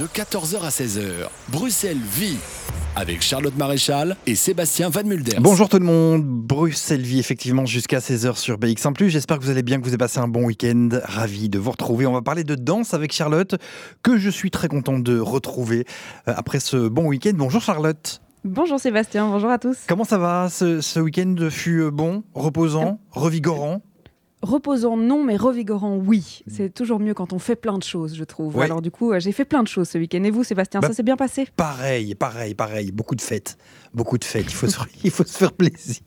de 14h à 16h. Bruxelles vit avec Charlotte Maréchal et Sébastien Van Mulder. Bonjour tout le monde, Bruxelles vit effectivement jusqu'à 16h sur BX1+. J'espère que vous allez bien, que vous avez passé un bon week-end. Ravi de vous retrouver. On va parler de danse avec Charlotte, que je suis très content de retrouver euh, après ce bon week-end. Bonjour Charlotte. Bonjour Sébastien, bonjour à tous. Comment ça va? Ce, ce week-end fut euh, bon, reposant, revigorant? Reposant, non, mais revigorant, oui. C'est toujours mieux quand on fait plein de choses, je trouve. Alors du coup, euh, j'ai fait plein de choses ce week-end. Et vous, Sébastien, Bah, ça s'est bien passé? Pareil, pareil, pareil. Beaucoup de fêtes. Beaucoup de fêtes. Il faut se, il faut se faire plaisir.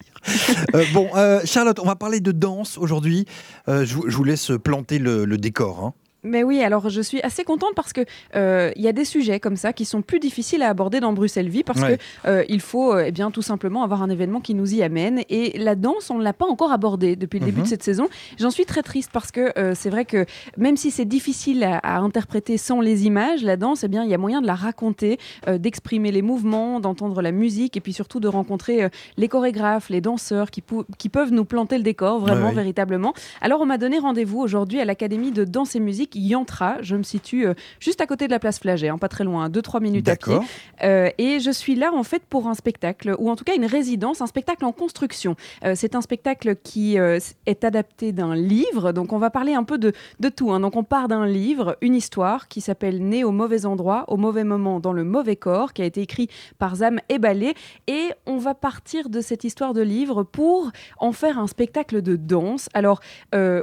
Euh, bon, euh, Charlotte, on va parler de danse aujourd'hui. Euh, je, vous- je vous laisse planter le, le décor. hein. Mais oui, alors je suis assez contente parce que euh, il y a des sujets comme ça qui sont plus difficiles à aborder dans Bruxelles Vie parce Ouais. que euh, il faut euh, eh bien tout simplement avoir un événement qui nous y amène. Et la danse, on ne l'a pas encore abordée depuis le début Mhm. de cette saison. J'en suis très triste parce que euh, c'est vrai que même si c'est difficile à, à interpréter sans les images, la danse, eh bien il y a moyen de la raconter, euh, d'exprimer les mouvements, d'entendre la musique et puis surtout de rencontrer les chorégraphes, les danseurs qui, peuvent nous planter le décor vraiment Ouais, véritablement. Alors on m'a donné rendez-vous aujourd'hui à l'académie de danse et musique Yantra. Je me situe euh, juste à côté de la place Flagey, hein, pas très loin, 2-3 minutes à pied. Euh, et je suis là en fait pour un spectacle, ou en tout cas une résidence, un spectacle en construction. Euh, c'est un spectacle qui est adapté d'un livre, donc on va parler un peu de, de tout. hein. Donc on part d'un livre, une histoire qui s'appelle Né au mauvais endroit, au mauvais moment, dans le mauvais corps, qui a été écrit par Zam Ebalé. Et on va partir de cette histoire de livre pour en faire un spectacle de danse. Alors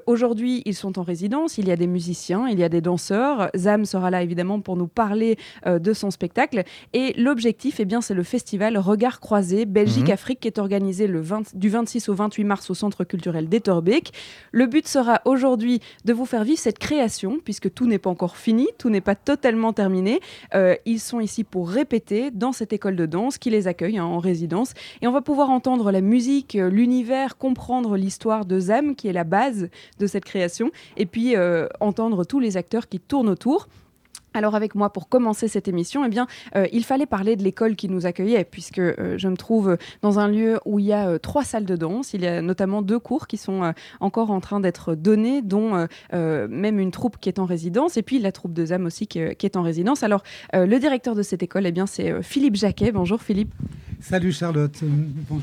aujourd'hui, ils sont en résidence, il y a des musiciens, il y a des danseurs. Zam sera là évidemment pour nous parler euh, de son spectacle. Et l'objectif, eh bien, c'est le festival Regard croisé Belgique-Afrique qui est organisé le 20 du 26 au 28 mars au Centre culturel d'Etterbeek. Le but sera aujourd'hui de vous faire vivre cette création, puisque tout n'est pas encore fini, tout n'est pas totalement terminé. Euh, ils sont ici pour répéter dans cette école de danse qui les accueille hein, en résidence. Et on va pouvoir entendre la musique, euh, l'univers, comprendre l'histoire de Zam, qui est la base de cette création, et puis euh, entendre tous les acteurs qui tournent autour. Alors avec moi pour commencer cette émission, eh bien, euh, il fallait parler de l'école qui nous accueillait puisque euh, je me trouve dans un lieu où il y a euh, trois salles de danse. Il y a notamment deux cours qui sont euh, encore en train d'être donnés, dont euh, euh, même une troupe qui est en résidence et puis la troupe de ZAM aussi qui, qui est en résidence. Alors euh, le directeur de cette école, eh bien, c'est euh, Philippe Jacquet. Bonjour Philippe. Salut Charlotte. Euh.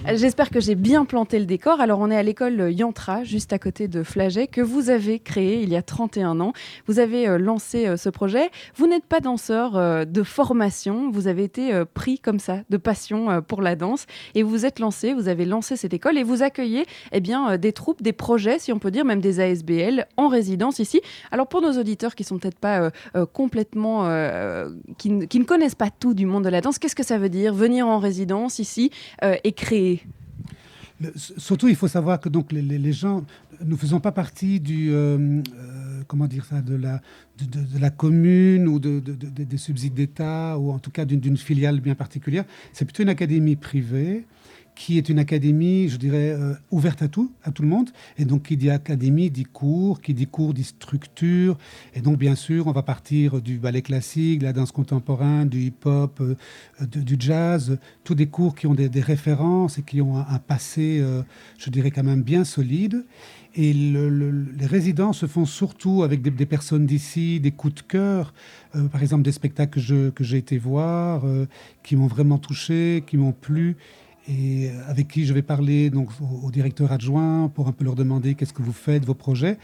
Euh, J'espère que j'ai bien planté le décor. Alors, on est à l'école euh, Yantra, juste à côté de Flagey, que vous avez créé il y a 31 ans. Vous avez euh, lancé euh, ce projet. Vous n'êtes pas danseur euh, de formation, vous avez été euh, pris comme ça, de passion euh, pour la danse, et vous vous êtes lancé, vous avez lancé cette école, et vous accueillez eh bien, des troupes, des projets, si on peut dire, même des ASBL en résidence ici. Alors, pour nos auditeurs qui sont peut-être pas complètement, qui, ne- connaissent pas tout du monde de la danse, qu'est-ce que ça veut dire venir en résidence ici et créer? Surtout, il faut savoir que donc les, gens, nous faisons pas partie du euh, euh, comment dire ça, de la de, la commune ou de, de- de- des subsides d'État ou en tout cas d'une filiale bien particulière. C'est plutôt une académie privée qui est une académie, je dirais, euh, ouverte à tout, à tout le monde. Et donc, qui dit académie, dit cours, qui dit cours, dit structure. Et donc, bien sûr, on va partir du ballet classique, de la danse contemporaine, du hip-hop, euh, du jazz, tous des cours qui ont des, références et qui ont un, passé, euh, je dirais, quand même bien solide. Et le- le- les résidents se font surtout avec des, personnes d'ici, des coups de cœur, par exemple des spectacles que j'ai été voir, qui m'ont vraiment touché, qui m'ont plu, et avec qui je vais parler donc, au, directeur adjoint pour un peu leur demander qu'est-ce que vous faites, vos projets.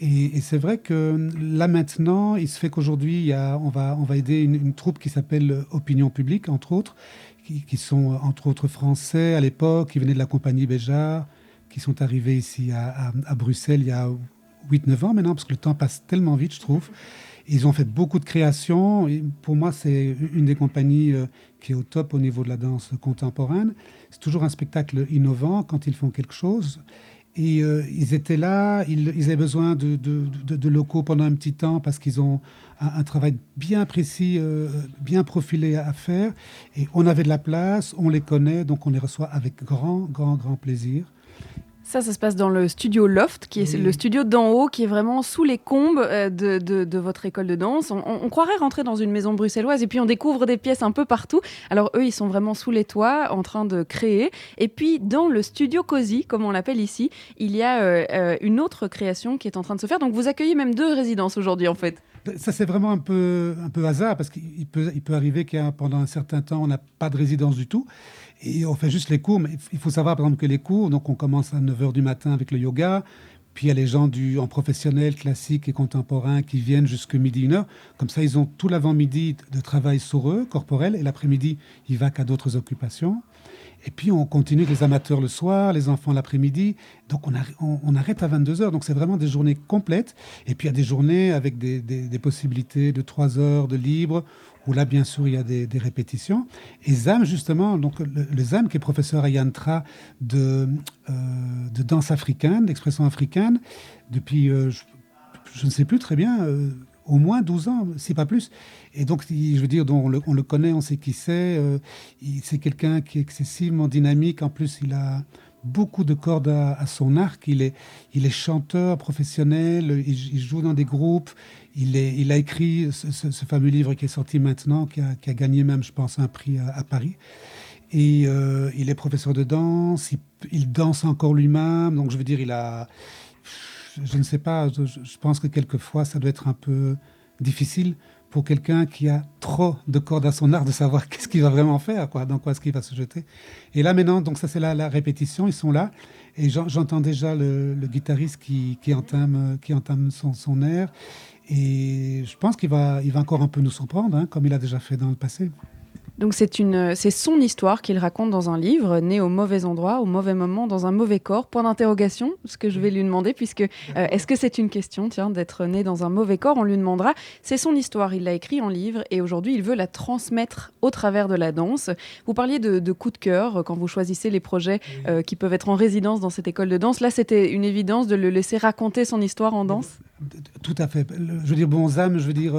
Et, c'est vrai que là maintenant, il se fait qu'aujourd'hui, on, va, on va aider une, troupe qui s'appelle Opinion Publique, entre autres, qui, sont entre autres français à l'époque, qui venaient de la compagnie Béjar, qui sont arrivés ici à Bruxelles il y a 8-9 ans maintenant, parce que le temps passe tellement vite, je trouve. Ils ont fait beaucoup de créations. Pour moi, c'est une des compagnies euh, qui est au top au niveau de la danse contemporaine. C'est toujours un spectacle innovant quand ils font quelque chose. Et euh, ils étaient là, ils, avaient besoin de, locaux pendant un petit temps parce qu'ils ont un, un travail bien précis, euh, bien profilé à faire. Et on avait de la place, on les connaît, donc on les reçoit avec grand, grand, grand plaisir. Ça, ça se passe dans le studio Loft, qui est Oui. le studio d'en haut, qui est vraiment sous les combes euh, de, de- de votre école de danse. On, on- on croirait rentrer dans une maison bruxelloise et puis on découvre des pièces un peu partout. Alors eux, ils sont vraiment sous les toits, en train de créer. Et puis dans le studio Cozy, comme on l'appelle ici, il y a euh, euh, une autre création qui est en train de se faire. Donc vous accueillez même deux résidences aujourd'hui, en fait. Ça, c'est vraiment un peu, un peu hasard, parce qu'il peut, il peut arriver qu'il pendant un certain temps, on n'a pas de résidence du tout. Et on fait juste les cours. Mais il faut savoir, par exemple, que les cours, donc on commence à 9h du matin avec le yoga. Puis il y a les gens du, en professionnel, classique et contemporain qui viennent jusqu'à midi, une heure. Comme ça, ils ont tout l'avant-midi de travail sur eux, corporel, et l'après-midi, ils vont qu'à d'autres occupations. Et puis on continue les amateurs le soir, les enfants l'après-midi. Donc on, arrête à 22 heures. Donc c'est vraiment des journées complètes. Et puis il y a des journées avec des, des, possibilités de 3 heures de libre, où là bien sûr il y a des, répétitions. Et ZAM justement, donc le, ZAM qui est professeur à Yantra de, euh, danse africaine, d'expression africaine, depuis, euh, je, ne sais plus très bien, euh, au moins 12 ans, si pas plus. Et donc, je veux dire, on le, on le connaît, on sait qui c'est. C'est quelqu'un qui est excessivement dynamique. En plus, il a beaucoup de cordes à, son arc. Il est chanteur professionnel, il, joue dans des groupes. Il, a écrit ce, fameux livre qui est sorti maintenant, qui a, gagné même, je pense, un prix à, Paris. Et euh, il est professeur de danse, il, danse encore lui-même. Donc, je veux dire, il a je ne sais pas, je, pense que quelquefois, ça doit être un peu difficile pour quelqu'un qui a trop de cordes à son art de savoir qu'est-ce qu'il va vraiment faire, quoi, dans quoi est-ce qu'il va se jeter. Et là, maintenant, donc ça, c'est la, répétition, ils sont là. Et j'entends déjà le, guitariste qui, entame, qui entame son, son air. Et je pense qu'il va, il va encore un peu nous surprendre, hein, comme il a déjà fait dans le passé. Donc c'est une, c'est son histoire qu'il raconte dans un livre, né au mauvais endroit, au mauvais moment, dans un mauvais corps. Point d'interrogation, ce que je vais lui demander, puisque euh, est-ce que c'est une question, tiens, d'être né dans un mauvais corps? On lui demandera. C'est son histoire, il l'a écrit en livre et aujourd'hui il veut la transmettre au travers de la danse. Vous parliez de, de coup de cœur euh, quand vous choisissez les projets euh, qui peuvent être en résidence dans cette école de danse. Là, c'était une évidence de le laisser raconter son histoire en danse? Tout à fait. Je veux dire, bon, Zam, je veux dire,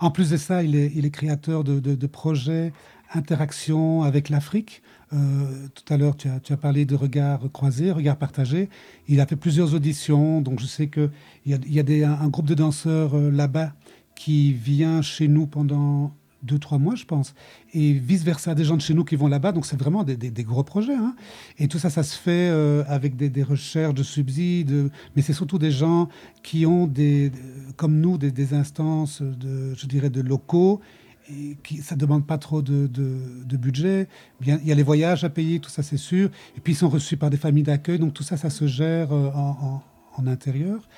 en plus de ça, il est, il est créateur de, de, de projets interaction avec l'Afrique. Euh, tout à l'heure, tu as, parlé de regard croisé, regard partagé. Il a fait plusieurs auditions, donc je sais qu'il y a, un, groupe de danseurs euh, là-bas qui vient chez nous pendant deux, trois mois, je pense, et vice-versa, des gens de chez nous qui vont là-bas, donc c'est vraiment des, gros projets. Hein. Et tout ça, ça se fait euh, avec des, recherches de subsides, mais c'est surtout des gens qui ont, des, comme nous, des, instances, je dirais, de locaux ça ne demande pas trop de, budget. Il y a les voyages à payer, tout ça c'est sûr. Et puis ils sont reçus par des familles d'accueil, donc tout ça, ça se gère euh, en, intérieur.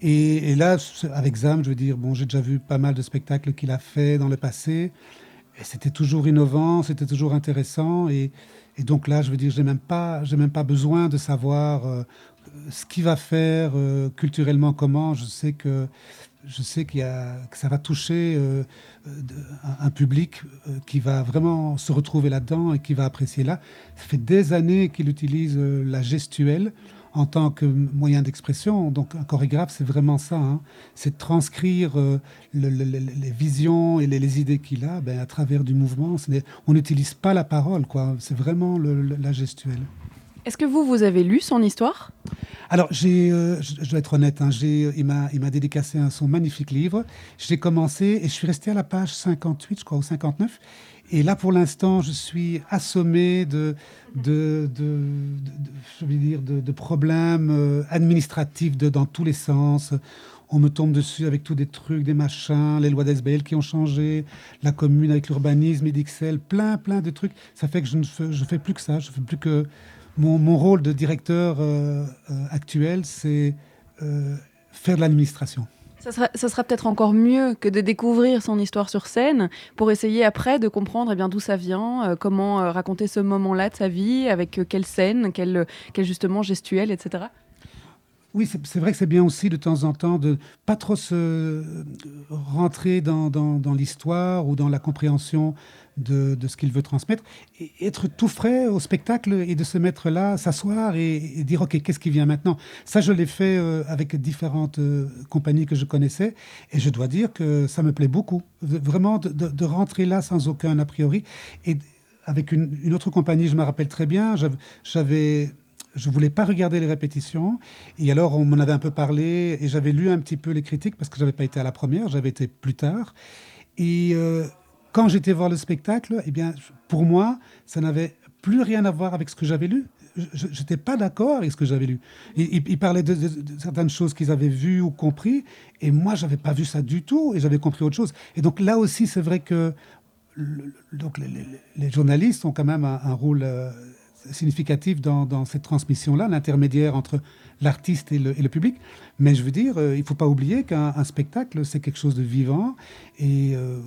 Et, là, avec ZAM, je veux dire, bon, j'ai déjà vu pas mal de spectacles qu'il a fait dans le passé. C'était toujours innovant, c'était toujours intéressant. Et, donc là, je veux dire, j'ai même même pas besoin de savoir euh, ce qu'il va faire euh, culturellement, comment. Je sais que je sais qu'il que ça va toucher euh, un, public euh, qui va vraiment se retrouver là-dedans et qui va apprécier là. Ça fait des années qu'il utilise euh, la gestuelle en tant que moyen d'expression. Donc un chorégraphe, c'est vraiment ça. Hein. C'est de transcrire les visions et les, idées qu'il a ben, à travers du mouvement. On n'utilise pas la parole, quoi. C'est vraiment la gestuelle. Est-ce que vous, vous avez lu son histoire? Alors, euh, je dois être honnête, hein, j'ai, il, m'a, il m'a dédicacé son magnifique livre. J'ai commencé et je suis resté à la page 58, je crois, ou 59. Et là, pour l'instant, je suis assommé de, de, de, je dire, de, problèmes euh, administratifs dans tous les sens. On me tombe dessus avec tous des trucs, des machins, les lois d'SBL qui ont changé, la commune avec l'urbanisme, Edixel, plein, plein de trucs. Ça fait que je ne fais, je fais plus que ça. Je fais plus que mon, rôle de directeur euh, euh, actuel, c'est euh, faire de l'administration. Ça sera, peut-être encore mieux que de découvrir son histoire sur scène pour essayer après de comprendre eh bien d'où ça vient, comment raconter ce moment-là de sa vie, avec quelle scène, quelle, quelle justement gestuelle, etc. Oui, c'est vrai que c'est bien aussi de temps en temps de pas trop se rentrer dans, dans l'histoire ou dans la compréhension de, ce qu'il veut transmettre, et être tout frais au spectacle et de se mettre là, s'asseoir et, dire ok, qu'est-ce qui vient maintenant? Ça, je l'ai fait euh, avec différentes euh, compagnies que je connaissais, et je dois dire que ça me plaît beaucoup, vraiment de, rentrer là sans aucun a priori. Et avec une, autre compagnie, je me rappelle très bien, j'avais je voulais pas regarder les répétitions. Et alors, on m'en avait un peu parlé et j'avais lu un petit peu les critiques parce que j'avais pas été à la première, j'avais été plus tard. Et euh, quand j'étais voir le spectacle, eh bien, pour moi, ça n'avait plus rien à voir avec ce que j'avais lu. je n'étais pas d'accord avec ce que j'avais lu. Ils, parlaient de, certaines choses qu'ils avaient vues ou compris, et moi, j'avais pas vu ça du tout, et j'avais compris autre chose. Et donc là aussi, c'est vrai que donc les, journalistes ont quand même un, rôle euh, significatif dans, cette transmission-là, l'intermédiaire entre l'artiste et le, public. Mais je veux dire, euh, il ne faut pas oublier qu'un spectacle, c'est quelque chose de vivant. Et euh,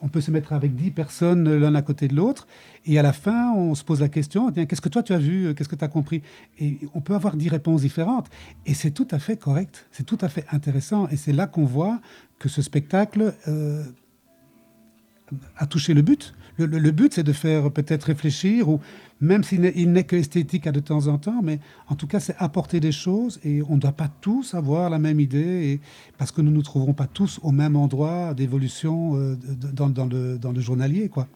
on, peut se mettre avec dix personnes l'un à côté de l'autre. Et à la fin, on se pose la question, qu'est-ce que toi tu as vu Qu'est-ce que tu as compris? Et on peut avoir dix réponses différentes. Et c'est tout à fait correct. C'est tout à fait intéressant. Et c'est là qu'on voit que ce spectacle euh, a touché le but. Le, but, c'est de faire peut-être réfléchir, ou même s'il n'est que esthétique à de temps en temps, mais en tout cas, c'est apporter des choses et on ne doit pas tous avoir la même idée, parce que nous ne nous trouverons pas tous au même endroit d'évolution euh, dans, dans, le, dans le journalier. quoi.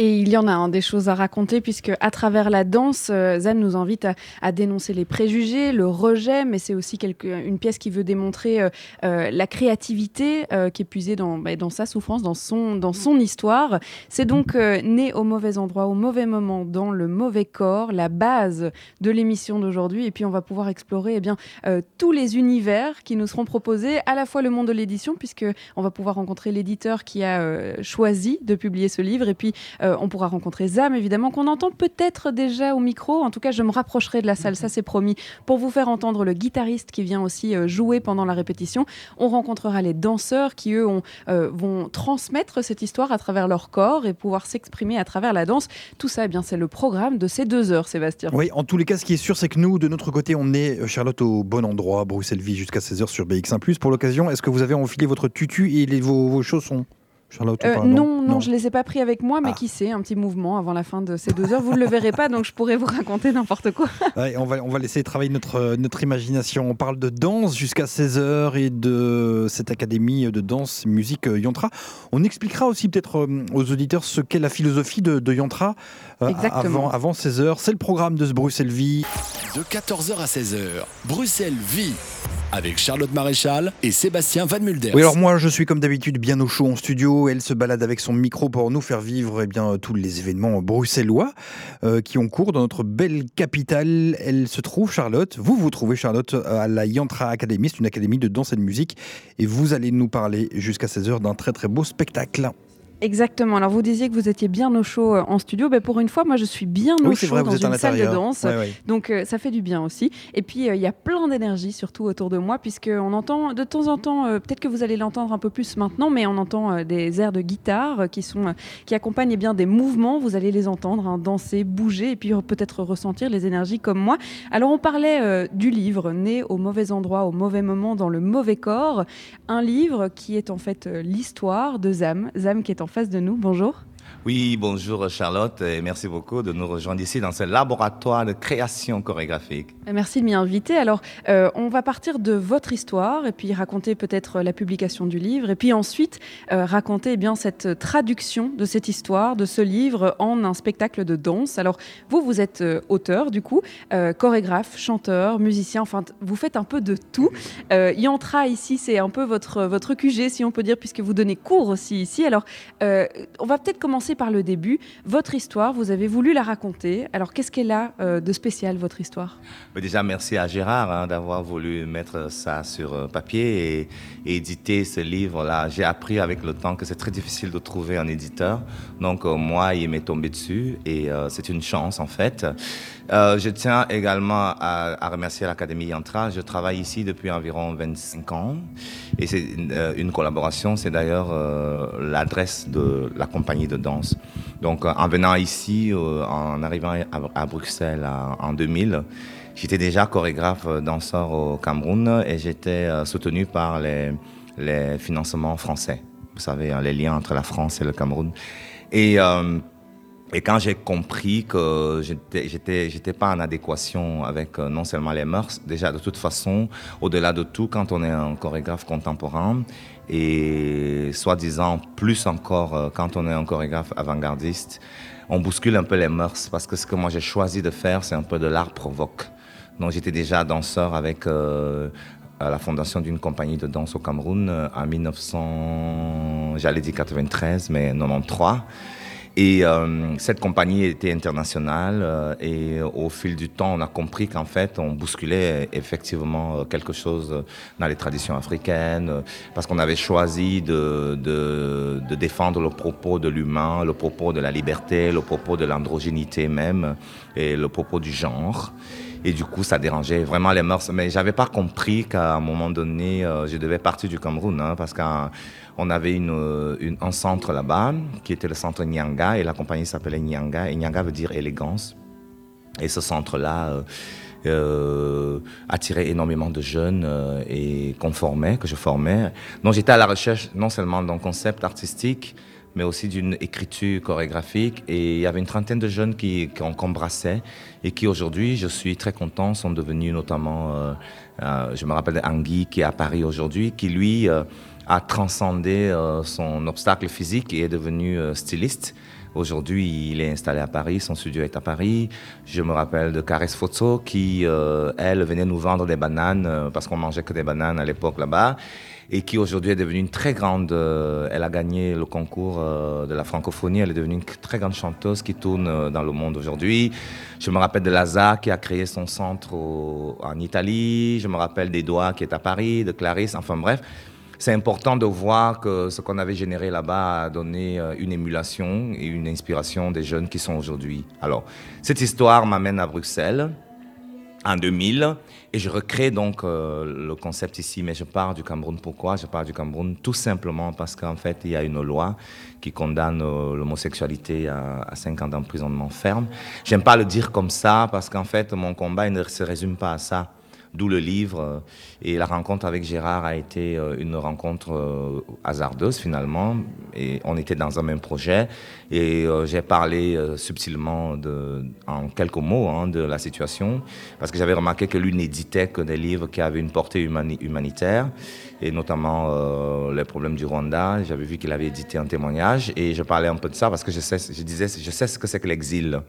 Et il y en a des choses à raconter puisque à travers la danse, euh, Zan nous invite à, dénoncer les préjugés, le rejet, mais c'est aussi une pièce qui veut démontrer euh, euh, la créativité qui est puisée dans, bah, dans sa souffrance, dans son, dans son histoire. C'est donc né au mauvais endroit, au mauvais moment, dans le mauvais corps, la base de l'émission d'aujourd'hui. Et puis on va pouvoir explorer eh bien, tous les univers qui nous seront proposés, à la fois le monde de l'édition, puisque on va pouvoir rencontrer l'éditeur qui a choisi de publier ce livre, et puis euh, on pourra rencontrer Zam, évidemment, qu'on entend peut-être déjà au micro. En tout cas, je me rapprocherai de la salle, ça c'est promis, pour vous faire entendre le guitariste qui vient aussi euh, jouer pendant la répétition. On rencontrera les danseurs qui, eux, euh, vont transmettre cette histoire à travers leur corps et pouvoir s'exprimer à travers la danse. Tout ça, eh bien, c'est le programme de ces deux heures, Sébastien. Oui, en tous les cas, ce qui est sûr, c'est que nous, de notre côté, on est, Charlotte, au bon endroit, Bruxelles Vie, jusqu'à 16h sur BX1+. Pour l'occasion, est-ce que vous avez enfilé votre tutu et vos, vos chaussons Charlotte euh, non, non, je ne les ai pas pris avec moi, mais ah. qui sait, un petit mouvement avant la fin de ces deux heures. Vous ne le verrez pas, donc je pourrais vous raconter n'importe quoi. on, va, on va laisser travailler notre, notre imagination. On parle de danse jusqu'à 16h et de cette académie de danse musique euh, Yantra. On expliquera aussi peut-être euh, aux auditeurs ce qu'est la philosophie de, de Yantra avant, avant 16h. C'est le programme de ce Bruxelles Vie. De 14h à 16h, Bruxelles Vie avec Charlotte Maréchal et Sébastien Van Mulder. Oui, alors moi je suis comme d'habitude bien au chaud en studio. Elle se balade avec son micro pour nous faire vivre eh bien, tous les événements bruxellois euh, qui ont cours dans notre belle capitale. Elle se trouve, Charlotte, vous vous trouvez, Charlotte, à la Yantra Academy, c'est une académie de danse et de musique. Et vous allez nous parler jusqu'à 16h d'un très très beau spectacle. Exactement. Alors vous disiez que vous étiez bien au chaud euh, en studio. Ben, pour une fois, moi je suis bien au chaud dans une salle de danse. Donc euh, ça fait du bien aussi. Et puis euh, il y a plein d'énergie surtout autour de moi puisqu'on entend de temps en temps, peut-être que vous allez l'entendre un peu plus maintenant, mais on entend des airs de guitare qui, sont, qui accompagnent eh bien, des mouvements. Vous allez les entendre, hein, danser, bouger et puis peut-être ressentir les énergies comme moi. Alors on parlait du livre, né au mauvais endroit, au mauvais moment, dans le mauvais corps. Un livre qui est en fait l'histoire de Zam. Zam qui est en face de nous. Bonjour. Oui, bonjour Charlotte et merci beaucoup de nous rejoindre ici dans ce laboratoire de création chorégraphique. Merci de m'y inviter. Alors, euh, on va partir de votre histoire et puis raconter peut-être la publication du livre et puis ensuite euh, raconter eh bien cette traduction de cette histoire, de ce livre en un spectacle de danse. Alors, vous, vous êtes euh, auteur du coup, chorégraphe, chanteur, musicien, enfin, vous faites un peu de tout. Yantra ici, c'est un peu votre, votre QG, si on peut dire, puisque vous donnez cours aussi ici. Alors, on va peut-être commencer par le début. Votre histoire, vous avez voulu la raconter. Alors, qu'est-ce qu'elle a euh, de spécial, votre histoire? Déjà, merci à Gérard hein, d'avoir voulu mettre ça sur euh, papier et, éditer ce livre-là. J'ai appris avec le temps que c'est très difficile de trouver un éditeur. Donc, euh, moi, il m'est tombé dessus et c'est une chance, en fait. Je tiens également à, remercier l'Académie Yantra. Je travaille ici depuis environ 25 ans et c'est une, une collaboration. C'est d'ailleurs l'adresse de la compagnie de danse donc euh, en venant ici, euh, en arrivant à, Bruxelles en 2000, j'étais déjà chorégraphe euh, danseur au Cameroun et j'étais soutenu par les, les, financements français. Vous savez, hein, les liens entre la France et le Cameroun. Et, et quand j'ai compris que j'étais, j'étais pas en adéquation avec non seulement les mœurs, déjà de toute façon, au-delà de tout, quand on est un chorégraphe contemporain, et soi-disant plus encore euh, quand on est un chorégraphe avant-gardiste, on bouscule un peu les mœurs parce que ce que moi j'ai choisi de faire, c'est un peu de l'art provoque. Donc j'étais déjà danseur avec euh, la fondation d'une compagnie de danse au Cameroun euh, en 1900, j'allais dire 93, mais 93. Et euh, cette compagnie était internationale euh, et au fil du temps, on a compris qu'en fait, on bousculait effectivement quelque chose dans les traditions africaines parce qu'on avait choisi de, de, de, défendre le propos de l'humain, le propos de la liberté, le propos de l'androgénité même et le propos du genre. Et du coup, ça dérangeait vraiment les mœurs. Mais j'avais pas compris qu'à un moment donné, je devais partir du Cameroun hein, parce qu'un on avait une, un centre là-bas qui était le centre Nyanga et la compagnie s'appelait Nyanga et Nyanga veut dire élégance. Et ce centre-là euh, euh, attirait énormément de jeunes euh, et qu'on formait, que je formais. Donc j'étais à la recherche non seulement d'un concept artistique, mais aussi d'une écriture chorégraphique. Et il y avait une trentaine de jeunes qui, qu'on embrassait et qui aujourd'hui, je suis très content, sont devenus notamment, je me rappelle d'Angui qui est à Paris aujourd'hui, qui lui a transcendé euh, son obstacle physique et est devenu euh, styliste. Aujourd'hui, il est installé à Paris, son studio est à Paris. Je me rappelle de Caresse Foto qui, euh, elle, venait nous vendre des bananes parce qu'on mangeait que des bananes à l'époque là-bas et qui aujourd'hui est devenue une très grande. elle a gagné le concours de la francophonie. Elle est devenue une très grande chanteuse qui tourne dans le monde aujourd'hui. Je me rappelle de Laza qui a créé son centre en Italie. Je me rappelle d'Edouard qui est à Paris, de Clarisse. Enfin bref, c'est important de voir que ce qu'on avait généré là-bas a donné euh, une émulation et une inspiration des jeunes qui sont aujourd'hui. Alors, cette histoire m'amène à Bruxelles en 2000 et je recrée donc euh, le concept ici, mais je pars du Cameroun. Pourquoi Je pars du Cameroun? Tout simplement parce qu'en fait, il y a une loi qui condamne euh, l'homosexualité à, à 5 ans d'emprisonnement ferme. J'aime pas le dire comme ça parce qu'en fait, mon combat ne se résume pas à ça d'où le livre. Et la rencontre avec Gérard a été euh, une rencontre euh, hasardeuse finalement. Et on était dans un même projet. Et euh, j'ai parlé subtilement, de, en quelques mots, hein, de la situation. Parce que j'avais remarqué que lui n'éditait que des livres qui avaient une portée humanitaire. Et notamment les problèmes du Rwanda. J'avais vu qu'il avait édité un témoignage. Et je parlais un peu de ça parce que je, sais, je disais, je sais ce que c'est que l'exil.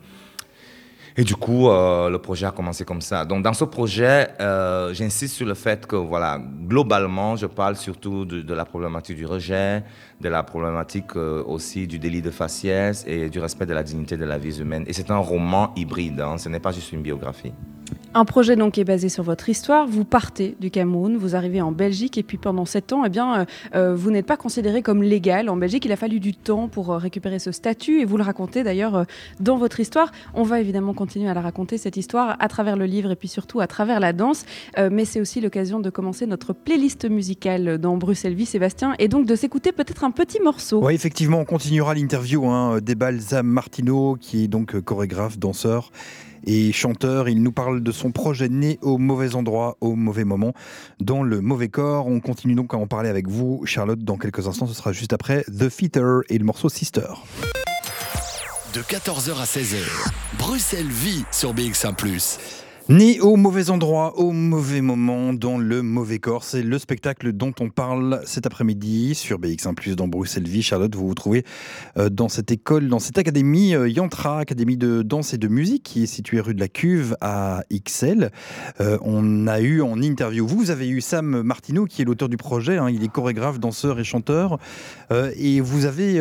Et du coup, euh, le projet a commencé comme ça. Donc, dans ce projet, euh, j'insiste sur le fait que, voilà, globalement, je parle surtout de, la problématique du rejet, de la problématique euh, aussi du délit de faciès et du respect de la dignité de la vie humaine. Et c'est un roman hybride, hein, ce n'est pas juste une biographie. Un projet donc qui est basé sur votre histoire. Vous partez du Cameroun, vous arrivez en Belgique et puis pendant sept ans, eh bien, euh, euh, vous n'êtes pas considéré comme légal en Belgique. Il a fallu du temps pour euh, récupérer ce statut et vous le racontez d'ailleurs dans votre histoire. On va évidemment continuer à la raconter cette histoire à travers le livre et puis surtout à travers la danse. mais c'est aussi l'occasion de commencer notre playlist musicale dans Bruxelles Vie, Sébastien, et donc de s'écouter peut-être un petit morceau. Oui, effectivement, on continuera l'interview hein, d'Ebalzam Martino, qui est donc chorégraphe, danseur et chanteur. Il nous parle de son projet né au mauvais endroit, au mauvais moment, dans le mauvais corps. On continue donc à en parler avec vous, Charlotte, dans quelques instants. Ce sera juste après The Feeder et le morceau Sister. De 14h à 16h, Bruxelles vit sur BX1 ⁇ Né au mauvais endroit, au mauvais moment, dans le mauvais corps. C'est le spectacle dont on parle cet après-midi sur BX1 dans Bruxelles Vie. Charlotte, vous vous trouvez euh, dans cette école, dans cette académie euh, Yantra, académie de danse et de musique qui est située rue de la Cuve à XL. Euh, on a eu en interview, vous avez eu Sam Martineau qui est l'auteur du projet. Hein. il est chorégraphe, danseur et chanteur. et vous avez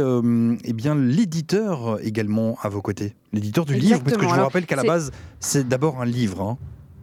eh bien l'éditeur également à vos côtés. L'éditeur du livre, parce que je vous rappelle qu'à la base, c'est d'abord un livre. Hein.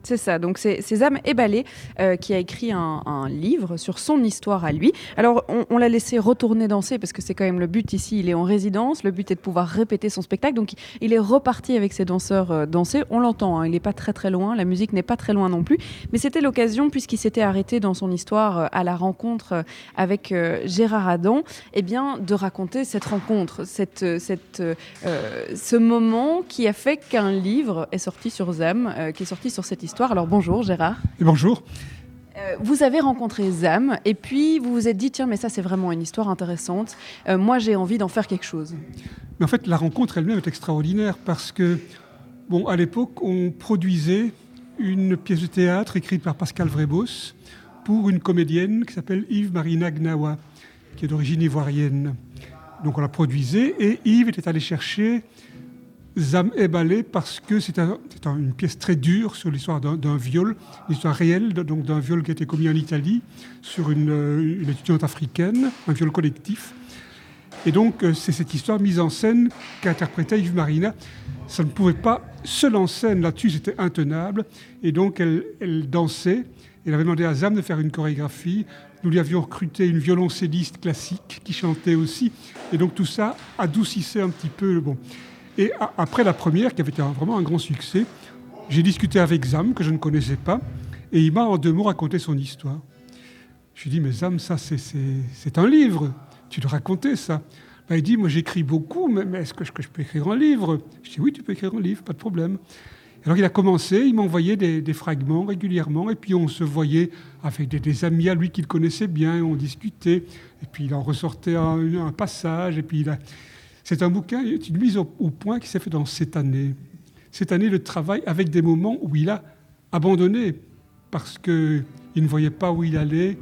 C'est ça, donc c'est Sésame Éballé euh, qui a écrit un, livre sur son histoire à lui. Alors on, l'a laissé retourner danser parce que c'est quand même le but ici, il est en résidence, le but est de pouvoir répéter son spectacle, donc il est reparti avec ses danseurs euh, danser, on l'entend, hein, il n'est pas très très loin, la musique n'est pas très loin non plus, mais c'était l'occasion, puisqu'il s'était arrêté dans son histoire euh, à la rencontre avec Gérard Adam, eh bien, de raconter cette rencontre, cette, ce moment qui a fait qu'un livre est sorti sur ZAM, qui est sorti sur cette histoire alors bonjour Gérard. Et bonjour. Euh, vous avez rencontré Zam et puis vous vous êtes dit tiens mais ça c'est vraiment une histoire intéressante. Euh, moi j'ai envie d'en faire quelque chose. Mais en fait la rencontre elle-même est extraordinaire parce que bon à l'époque on produisait une pièce de théâtre écrite par Pascal Vrébos pour une comédienne qui s'appelle Yves Marina Gnawa qui est d'origine ivoirienne. Donc on la produisait et Yves était allé chercher Zam Ballet parce que c'est une pièce très dure sur l'histoire d'un viol, une histoire réelle, donc d'un viol qui a été commis en Italie sur une, étudiante africaine, un viol collectif. Et donc, euh, c'est cette histoire mise en scène qu'interprétait Yves Marina. Ça ne pouvait pas, seule en scène là-dessus, c'était intenable. Et donc, elle, dansait. Elle avait demandé à Zam de faire une chorégraphie. Nous lui avions recruté une violoncelliste classique qui chantait aussi. Et donc, tout ça adoucissait un petit peu bon. Et après la première, qui avait été vraiment un grand succès, j'ai discuté avec Zam, que je ne connaissais pas, et il m'a en deux mots raconté son histoire. Je lui ai dit, mais Zam, ça, c'est un livre. Tu dois raconter ça. Ben, il dit, moi j'écris beaucoup, mais, est-ce que, je peux écrire un livre? Je dis, oui, tu peux écrire un livre, pas de problème. Alors il a commencé, il m'envoyait des, des, fragments régulièrement, et puis on se voyait avec des, amis à lui qu'il connaissait bien, on discutait, et puis il en ressortait un, passage, et puis il a... C'est un bouquin, une mise au, point qui s'est fait dans cette année. Cette année, le travail avec des moments où il a abandonné, parce qu'il ne voyait pas où il allait,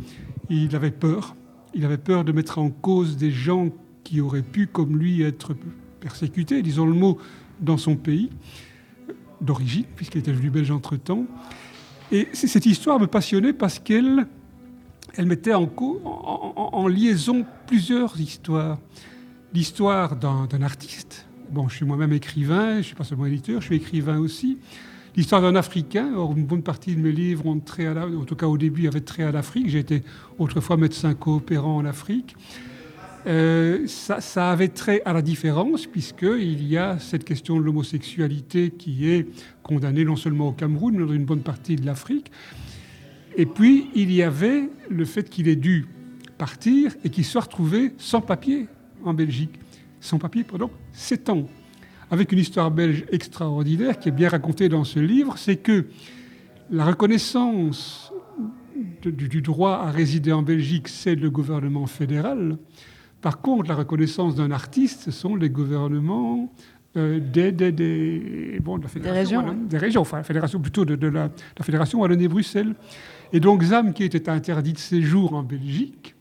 il avait peur. Il avait peur de mettre en cause des gens qui auraient pu, comme lui, être persécutés, disons le mot, dans son pays d'origine, puisqu'il était devenu belge entre-temps. Et cette histoire me passionnait parce qu'elle elle mettait en, liaison plusieurs histoires. L'histoire d'un artiste. Bon, je suis moi-même écrivain, je ne suis pas seulement éditeur, je suis écrivain aussi l'histoire d'un Africain. Or, une bonne partie de mes livres ont trait à la, en tout cas au début, avaient trait à l'Afrique. J'ai été autrefois médecin coopérant en Afrique. Euh, ça, avait trait à la différence, puisqu'il y a cette question de l'homosexualité qui est condamnée non seulement au Cameroun, mais dans une bonne partie de l'Afrique. Et puis, il y avait le fait qu'il ait dû partir et qu'il soit retrouvé sans papier en Belgique. Sans papier pendant sept ans avec une histoire belge extraordinaire qui est bien racontée dans ce livre, c'est que la reconnaissance du, droit à résider en Belgique, c'est le gouvernement fédéral. Par contre, la reconnaissance d'un artiste, ce sont les gouvernements euh, des, des, bon, de la fédération, des régions, des régions enfin la fédération plutôt de, la, la, fédération Wallonie-Bruxelles. Et donc ZAM, qui était interdit de séjour en Belgique,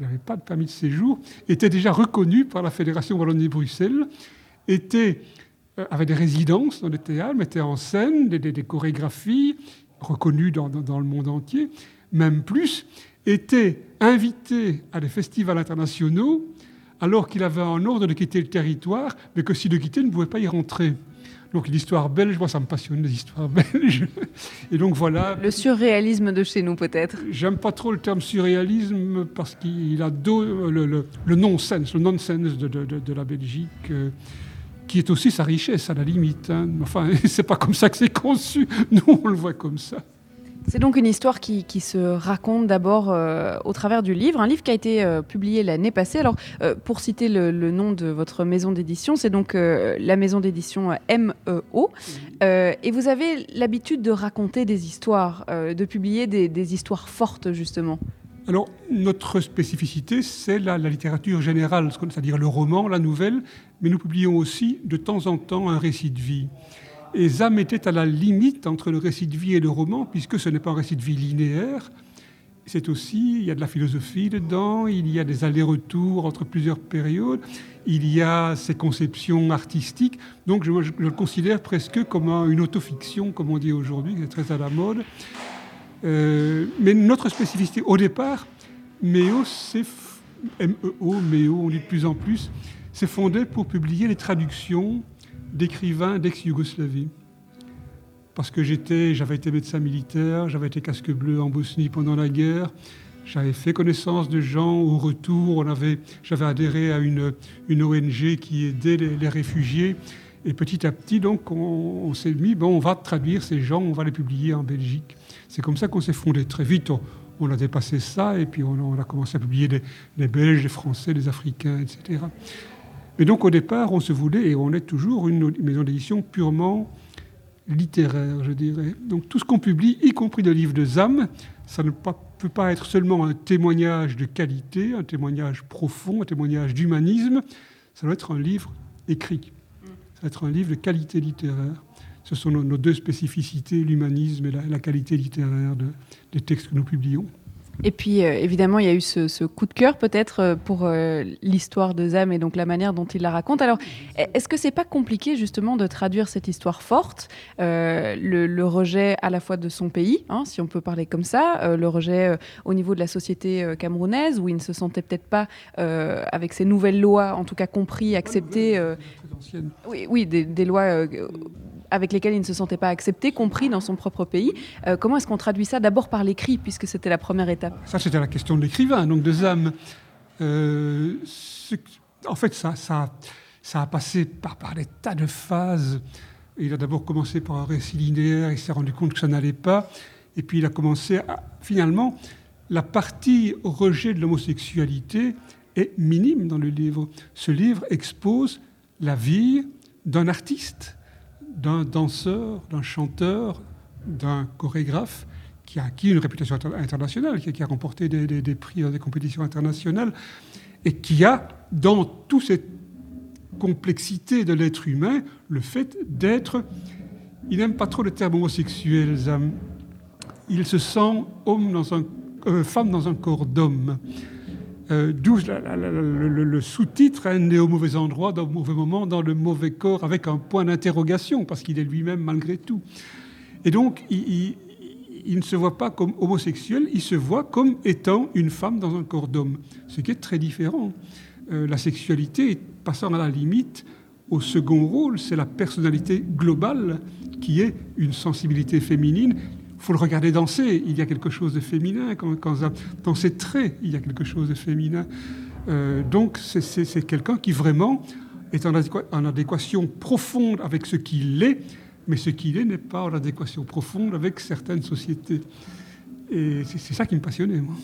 qui n'avait pas de permis de séjour, était déjà reconnu par la fédération Wallonie-Bruxelles euh, avait des résidences dans le théâtre, mettait en scène des, chorégraphies reconnues dans, le monde entier, même plus, était invité à des festivals internationaux alors qu'il avait en ordre de quitter le territoire, mais que s'il le quittait, il ne pouvait pas y rentrer. Donc l'histoire belge, moi ça me passionne les histoires belges. Et donc voilà. Le surréalisme de chez nous peut-être. J'aime pas trop le terme surréalisme parce qu'il a le, le, le non-sens, le nonsense de, de, de, la Belgique. Euh, qui est aussi sa richesse à la limite. Hein. Enfin, c'est pas comme ça que c'est conçu. Nous, on le voit comme ça. C'est donc une histoire qui, se raconte d'abord euh, au travers du livre, un livre qui a été euh, publié l'année passée. Alors, euh, pour citer le, nom de votre maison d'édition, c'est donc la maison d'édition MEO. et vous avez l'habitude de raconter des histoires, de publier des histoires fortes, justement. Alors, notre spécificité, c'est la, littérature générale, c'est-à-dire le roman, la nouvelle, mais nous publions aussi de temps en temps un récit de vie. Et ZAM était à la limite entre le récit de vie et le roman, puisque ce n'est pas un récit de vie linéaire. C'est aussi, il y a de la philosophie dedans, il y a des allers-retours entre plusieurs périodes, il y a ces conceptions artistiques. Donc je, le considère presque comme une autofiction, comme on dit aujourd'hui, qui est très à la mode. Euh, mais notre spécificité au départ, MEO, c'est MEO, MEO, on lit de plus en plus, c'est fondé pour publier les traductions d'écrivains d'ex-Yougoslavie. Parce que j'avais été médecin militaire, j'avais été casque bleu en Bosnie pendant la guerre, j'avais fait connaissance de gens au retour, on j'avais adhéré à une, une ONG qui aidait les, réfugiés. Et petit à petit, donc, on, on s'est mis, bon, on va traduire ces gens, on va les publier en Belgique. C'est comme ça qu'on s'est fondé. Très vite, on, a dépassé ça et puis on, a commencé à publier les, Belges, les Français, les Africains, etc. Mais donc au départ, on se voulait, et on est toujours une maison d'édition purement littéraire, je dirais. Donc tout ce qu'on publie, y compris des livres de ZAM, ça ne peut pas être seulement un témoignage de qualité, un témoignage profond, un témoignage d'humanisme, ça doit être un livre écrit. Ça doit être un livre de qualité littéraire. Ce sont nos, deux spécificités, l'humanisme et la, qualité littéraire des textes que nous publions. Et puis, euh, évidemment, il y a eu ce, coup de cœur peut-être euh, pour euh, l'histoire de Zam et donc la manière dont il la raconte. Alors, est-ce que c'est pas compliqué justement de traduire cette histoire forte, le, rejet à la fois de son pays, hein, si on peut parler comme ça, le rejet au niveau de la société camerounaise, où il ne se sentait peut-être pas, avec ces nouvelles lois, en tout cas compris, accepté. oui, oui, des, des lois avec lesquels il ne se sentait pas accepté, compris dans son propre pays. Euh, comment est-ce qu'on traduit ça D'abord par l'écrit, puisque c'était la première étape? Ça, c'était la question de l'écrivain, donc de Zam. Euh, en fait, ça, ça, a passé par, des tas de phases. Il a d'abord commencé par un récit linéaire, il s'est rendu compte que ça n'allait pas. Et puis il a commencé. Finalement, la partie rejet de l'homosexualité est minime dans le livre. Ce livre expose la vie d'un artiste d'un danseur, d'un chanteur, d'un chorégraphe qui a acquis une réputation internationale, qui a, remporté des, prix dans des compétitions internationales, et qui a, dans toute cette complexité de l'être humain, le fait d'être... Il n'aime pas trop le terme homosexuel, Il se sent homme dans un, euh, femme dans un corps d'homme. Euh, d'où le, sous-titre hein, né au mauvais endroit, dans le mauvais moment, dans le mauvais corps, avec un point d'interrogation, parce qu'il est lui-même malgré tout. Et donc, il, ne se voit pas comme homosexuel, il se voit comme étant une femme dans un corps d'homme, ce qui est très différent. Euh, la sexualité passant à la limite au second rôle, c'est la personnalité globale qui est une sensibilité féminine faut le regarder danser. Il y a quelque chose de féminin. Quand, dans ses traits, il y a quelque chose de féminin. Euh, donc, c'est quelqu'un qui vraiment est en, en, adéquation profonde avec ce qu'il est, mais ce qu'il est n'est pas en adéquation profonde avec certaines sociétés. Et c'est ça qui me passionnait, moi.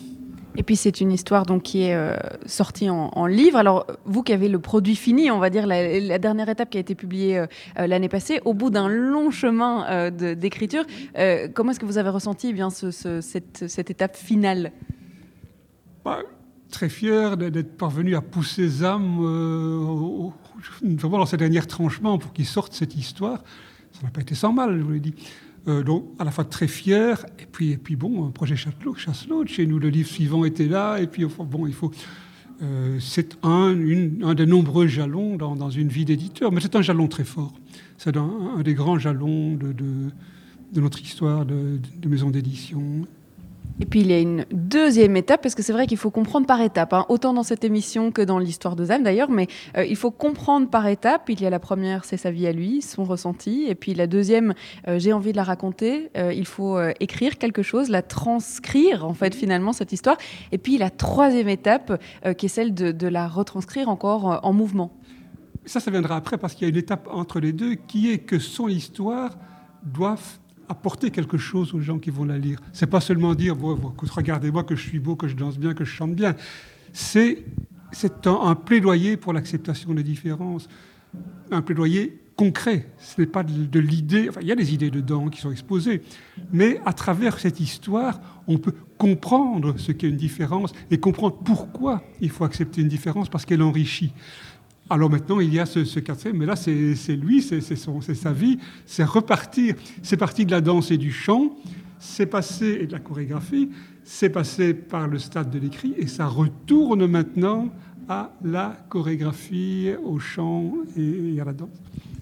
Et puis c'est une histoire donc qui est euh, sortie en, livre. Alors vous qui avez le produit fini, on va dire la, dernière étape qui a été publiée euh, euh, l'année passée, au bout d'un long chemin d'écriture, comment est-ce que vous avez ressenti eh bien cette, étape finale? Bah, Très fier d'être parvenu à pousser Zam vraiment dans ces derniers tranchements pour qu'il sorte cette histoire. Ça n'a pas été sans mal, je vous l'ai dit. Euh, donc à la fois très fier, et puis, et puis bon, projet Chasselot, chez nous, le livre suivant était là, et puis bon, il faut... Euh, c'est un, un, des nombreux jalons dans, une vie d'éditeur, mais c'est un jalon très fort. C'est un, des grands jalons de, notre histoire de maison d'édition. Et puis il y a une deuxième étape, parce que c'est vrai qu'il faut comprendre par étapes, hein, autant dans cette émission que dans l'histoire de Zam d'ailleurs, mais euh, il faut comprendre par étapes. Il y a la première, c'est sa vie à lui, son ressenti, et puis la deuxième, euh, j'ai envie de la raconter, euh, il faut écrire quelque chose, la transcrire en fait finalement cette histoire, et puis la troisième étape qui est celle de, de la retranscrire encore en mouvement. Ça, ça viendra après, parce qu'il y a une étape entre les deux qui est que son histoire doit apporter quelque chose aux gens qui vont la lire. C'est pas seulement dire regardez-moi que je suis beau, que je danse bien, que je chante bien. C'est c'est un, plaidoyer pour l'acceptation des différences, un plaidoyer concret. Ce n'est pas de, l'idée. Enfin, il y a des idées dedans qui sont exposées, mais à travers cette histoire, on peut comprendre ce qu'est une différence et comprendre pourquoi il faut accepter une différence parce qu'elle enrichit. Alors maintenant, il y a ce, ce quatrième, mais là, c'est lui, c'est sa vie, c'est repartir. C'est parti de la danse et du chant, c'est passé, et de la chorégraphie, c'est passé par le stade de l'écrit, et ça retourne maintenant à la chorégraphie, au chant et à la danse.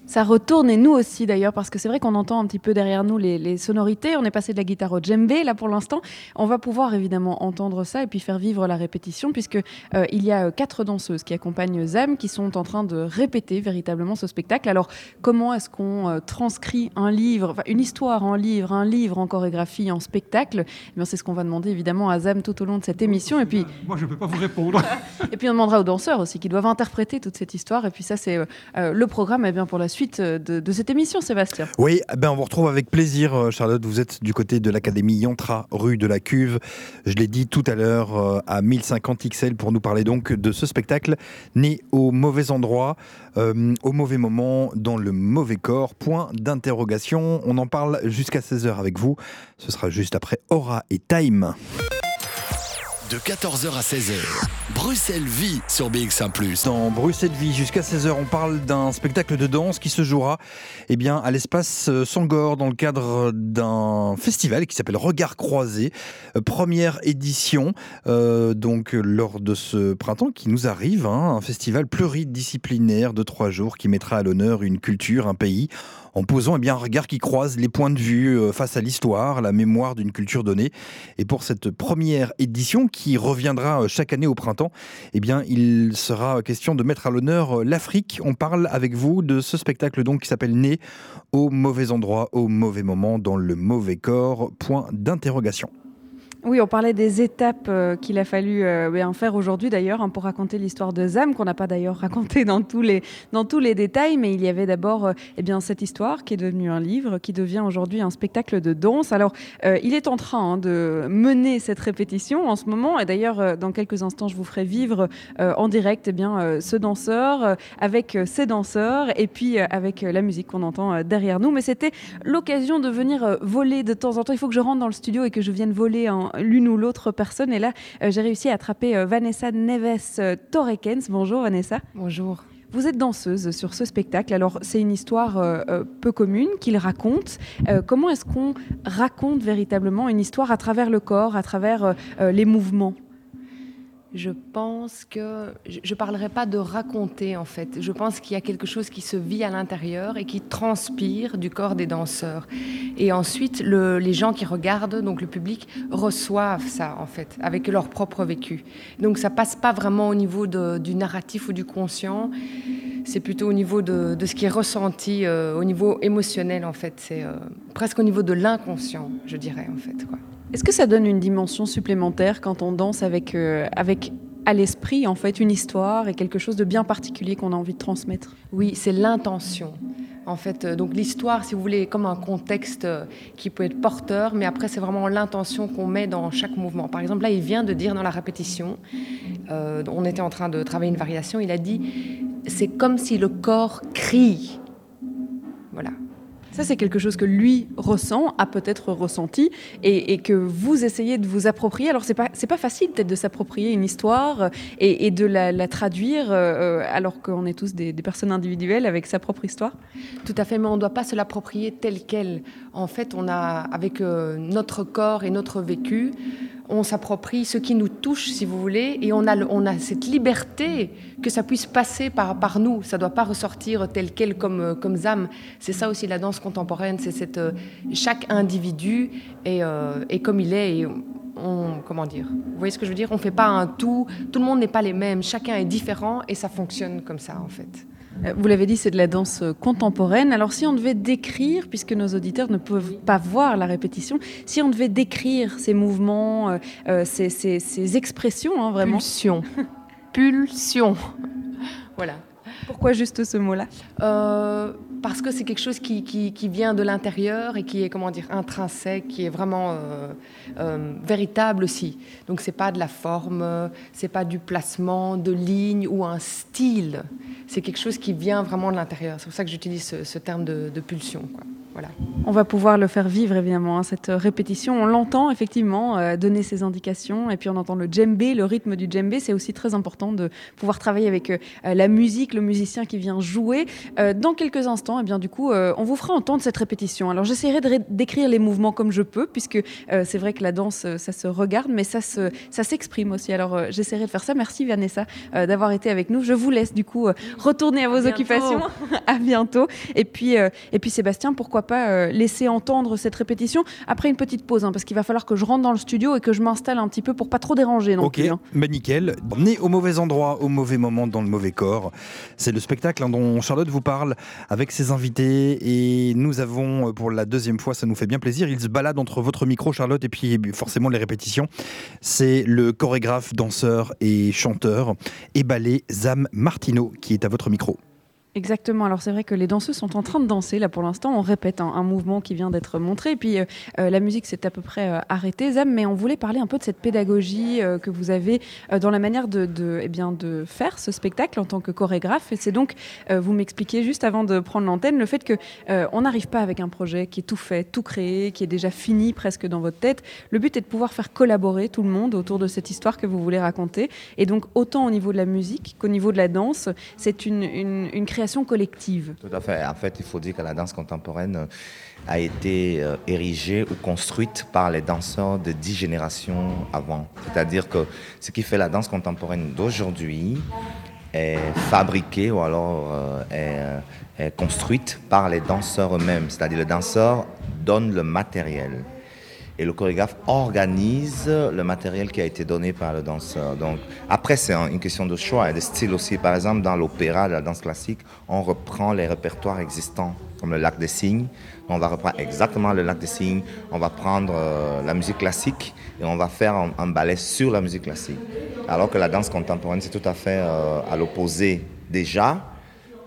Ça retourne et nous aussi d'ailleurs parce que c'est vrai qu'on entend un petit peu derrière nous les, sonorités. On est passé de la guitare au djembé là pour l'instant. On va pouvoir évidemment entendre ça et puis faire vivre la répétition puisque euh, il y a euh, quatre danseuses qui accompagnent Zam qui sont en train de répéter véritablement ce spectacle. Alors comment est-ce qu'on euh, transcrit un livre, une histoire en livre, un livre en chorégraphie, en spectacle? Eh C'est ce qu'on va demander évidemment à Zam tout au long de cette émission. Et puis moi je ne peux pas vous répondre. et puis on demandera aux danseurs aussi qui doivent interpréter toute cette histoire. Et puis ça c'est le programme et eh bien pour la suite euh, de, cette émission, Sébastien. Oui, eh ben on vous retrouve avec plaisir, euh, Charlotte. Vous êtes du côté de l'Académie Yantra, rue de la Cuve. Je l'ai dit tout à l'heure, euh, à 1050 XL, pour nous parler donc de ce spectacle né au mauvais endroit, au mauvais moment, dans le mauvais corps. Point d'interrogation. On en parle jusqu'à 16h avec vous. Ce sera juste après Aura et Time. De 14h à 16h. Bruxelles Vie sur BX1 ⁇ Dans Bruxelles Vie, jusqu'à 16h, on parle d'un spectacle de danse qui se jouera eh bien, à l'espace euh, Sangor dans le cadre d'un festival qui s'appelle Regard croisé. Euh, première édition, euh, donc lors de ce printemps qui nous arrive, hein, un festival pluridisciplinaire de trois jours qui mettra à l'honneur une culture, un pays en posant eh bien, un regard qui croise les points de vue euh, face à l'histoire, la mémoire d'une culture donnée. Et pour cette première édition qui reviendra euh, chaque année au printemps, eh bien, il sera question de mettre à l'honneur euh, l'Afrique. On parle avec vous de ce spectacle donc qui s'appelle Né au mauvais endroit, au mauvais moment, dans le mauvais corps. Point d'interrogation. Oui, on parlait des étapes euh, qu'il a fallu euh, ben, faire aujourd'hui d'ailleurs hein, pour raconter l'histoire de Zam, qu'on n'a pas d'ailleurs raconté dans tous, les, dans tous les détails, mais il y avait d'abord euh, eh cette histoire qui est devenue un livre, qui devient aujourd'hui un spectacle de danse. Alors, il est en train hein, de mener cette répétition en ce moment, et d'ailleurs, dans quelques instants, je vous ferai vivre en direct eh bien, ce danseur avec ses danseurs, et puis avec la musique qu'on entend derrière nous. Mais c'était l'occasion de venir voler de temps en temps. Il faut que je rentre dans le studio et que je vienne voler en l'une ou l'autre personne. Et là, euh, j'ai réussi à attraper euh, Vanessa Neves euh, Torrekens. Bonjour Vanessa. Bonjour. Vous êtes danseuse sur ce spectacle. Alors, c'est une histoire peu commune qu'il raconte. comment est-ce qu'on raconte véritablement une histoire à travers le corps, à travers les mouvements? Je pense que je ne parlerai pas de raconter en fait. Je pense qu'il y a quelque chose qui se vit à l'intérieur et qui transpire du corps des danseurs. Et ensuite, les gens qui regardent, donc le public, reçoivent ça en fait avec leur propre vécu. Donc ça passe pas vraiment au niveau du narratif ou du conscient. C'est plutôt au niveau de, ce qui est ressenti, euh, au niveau émotionnel en fait. C'est euh, presque au niveau de l'inconscient, je dirais en fait. Est-ce que ça donne une dimension supplémentaire quand on danse avec, euh, avec à l'esprit en fait une histoire et quelque chose de bien particulier qu'on a envie de transmettre? Oui, c'est l'intention. En fait, euh, donc l'histoire, si vous voulez, comme un contexte euh, qui peut être porteur, mais après c'est vraiment l'intention qu'on met dans chaque mouvement. Par exemple, là, il vient de dire dans la répétition, on était en train de travailler une variation, il a dit, c'est comme si le corps crie. Voilà. Ça, c'est quelque chose que lui ressent, a peut-être ressenti, et, que vous essayez de vous approprier. Alors, c'est pas, c'est pas facile peut-être de s'approprier une histoire euh, et, de la, traduire, euh, alors qu'on est tous des, personnes individuelles avec sa propre histoire. Tout à fait, mais on ne doit pas se l'approprier telle qu'elle. En fait, on a, avec euh, notre corps et notre vécu, on s'approprie ce qui nous touche, si vous voulez, et on a, on a cette liberté que ça puisse passer par, par nous. Ça ne doit pas ressortir tel quel comme, euh, comme Zam. C'est ça aussi la danse contemporaine, c'est cette euh, chaque individu est, euh, comme il est. Et on, comment dire Vous voyez ce que je veux dire? On ne fait pas un tout. Tout le monde n'est pas les mêmes. Chacun est différent et ça fonctionne comme ça en fait. Euh, vous l'avez dit, c'est de la danse contemporaine. Alors si on devait décrire, puisque nos auditeurs ne peuvent pas voir la répétition, si on devait décrire ces mouvements, euh, ces, expressions, hein, vraiment. Pulsion. Pulsion. voilà. Pourquoi juste ce mot-là? Parce que c'est quelque chose qui, vient de l'intérieur et qui est, comment dire, intrinsèque, qui est vraiment véritable aussi. Donc c'est pas de la forme, c'est pas du placement de ligne ou un style c'est quelque chose qui vient vraiment de l'intérieur. C'est pour ça que j'utilise ce, terme de, pulsion. Voilà. On va pouvoir le faire vivre évidemment, hein, cette répétition. On l'entend effectivement euh, donner ses indications et puis on entend le djembé, le rythme du djembé. C'est aussi très important de pouvoir travailler avec euh, la musique, le musicien qui vient jouer. Euh, dans quelques instants, et eh bien, du coup, on vous fera entendre cette répétition. Alors j'essaierai de décrire les mouvements comme je peux puisque c'est vrai que la danse, ça se regarde mais ça s'exprime ça aussi. Alors j'essaierai de faire ça. Merci Vanessa d'avoir été avec nous. Je vous laisse du coup retourner à vos occupations. à bientôt. Et puis, et puis Sébastien, pourquoi pas euh, laisser entendre cette répétition après une petite pause, hein, parce qu'il va falloir que je rentre dans le studio et que je m'installe un petit peu pour pas trop déranger non Ok, hein. bah, nickel. Né au mauvais endroit, au mauvais moment, dans le mauvais corps. C'est le spectacle hein, dont Charlotte vous parle avec ses invités et nous avons euh, pour la deuxième fois, ça nous fait bien plaisir, il se balade entre votre micro Charlotte et puis forcément les répétitions. C'est le chorégraphe, danseur et chanteur et ballet Zam Martino qui est à votre micro. Exactement. Alors c'est vrai que les danseuses sont en train de danser là pour l'instant. On répète un, mouvement qui vient d'être montré. Et puis euh, euh, la musique s'est à peu près euh, arrêtée, Zam. Mais on voulait parler un peu de cette pédagogie que vous avez dans la manière de, eh bien, de faire ce spectacle en tant que chorégraphe. Et c'est donc, vous m'expliquiez juste avant de prendre l'antenne, le fait que on n'arrive pas avec un projet qui est tout fait, tout créé, qui est déjà fini presque dans votre tête. Le but est de pouvoir faire collaborer tout le monde autour de cette histoire que vous voulez raconter. Et donc autant au niveau de la musique qu'au niveau de la danse, c'est une, une création collective. Tout à fait. En fait, il faut dire que la danse contemporaine euh, a été euh, érigée ou construite par les danseurs de dix générations avant. C'est-à-dire que ce qui fait la danse contemporaine d'aujourd'hui est fabriqué ou alors euh, est, est construite par les danseurs eux-mêmes. C'est-à-dire le danseur donne le matériel et le chorégraphe organise le matériel qui a été donné par le danseur. Donc, après, c'est un- une question de choix et de style aussi. Par exemple, dans l'opéra, la danse classique, on reprend les répertoires existants, comme le lac des cygnes. On va reprendre exactement le lac des cygnes. On va prendre euh, la musique classique et on va faire un, un ballet sur la musique classique. Alors que la danse contemporaine, c'est tout à fait euh, à l'opposé déjà,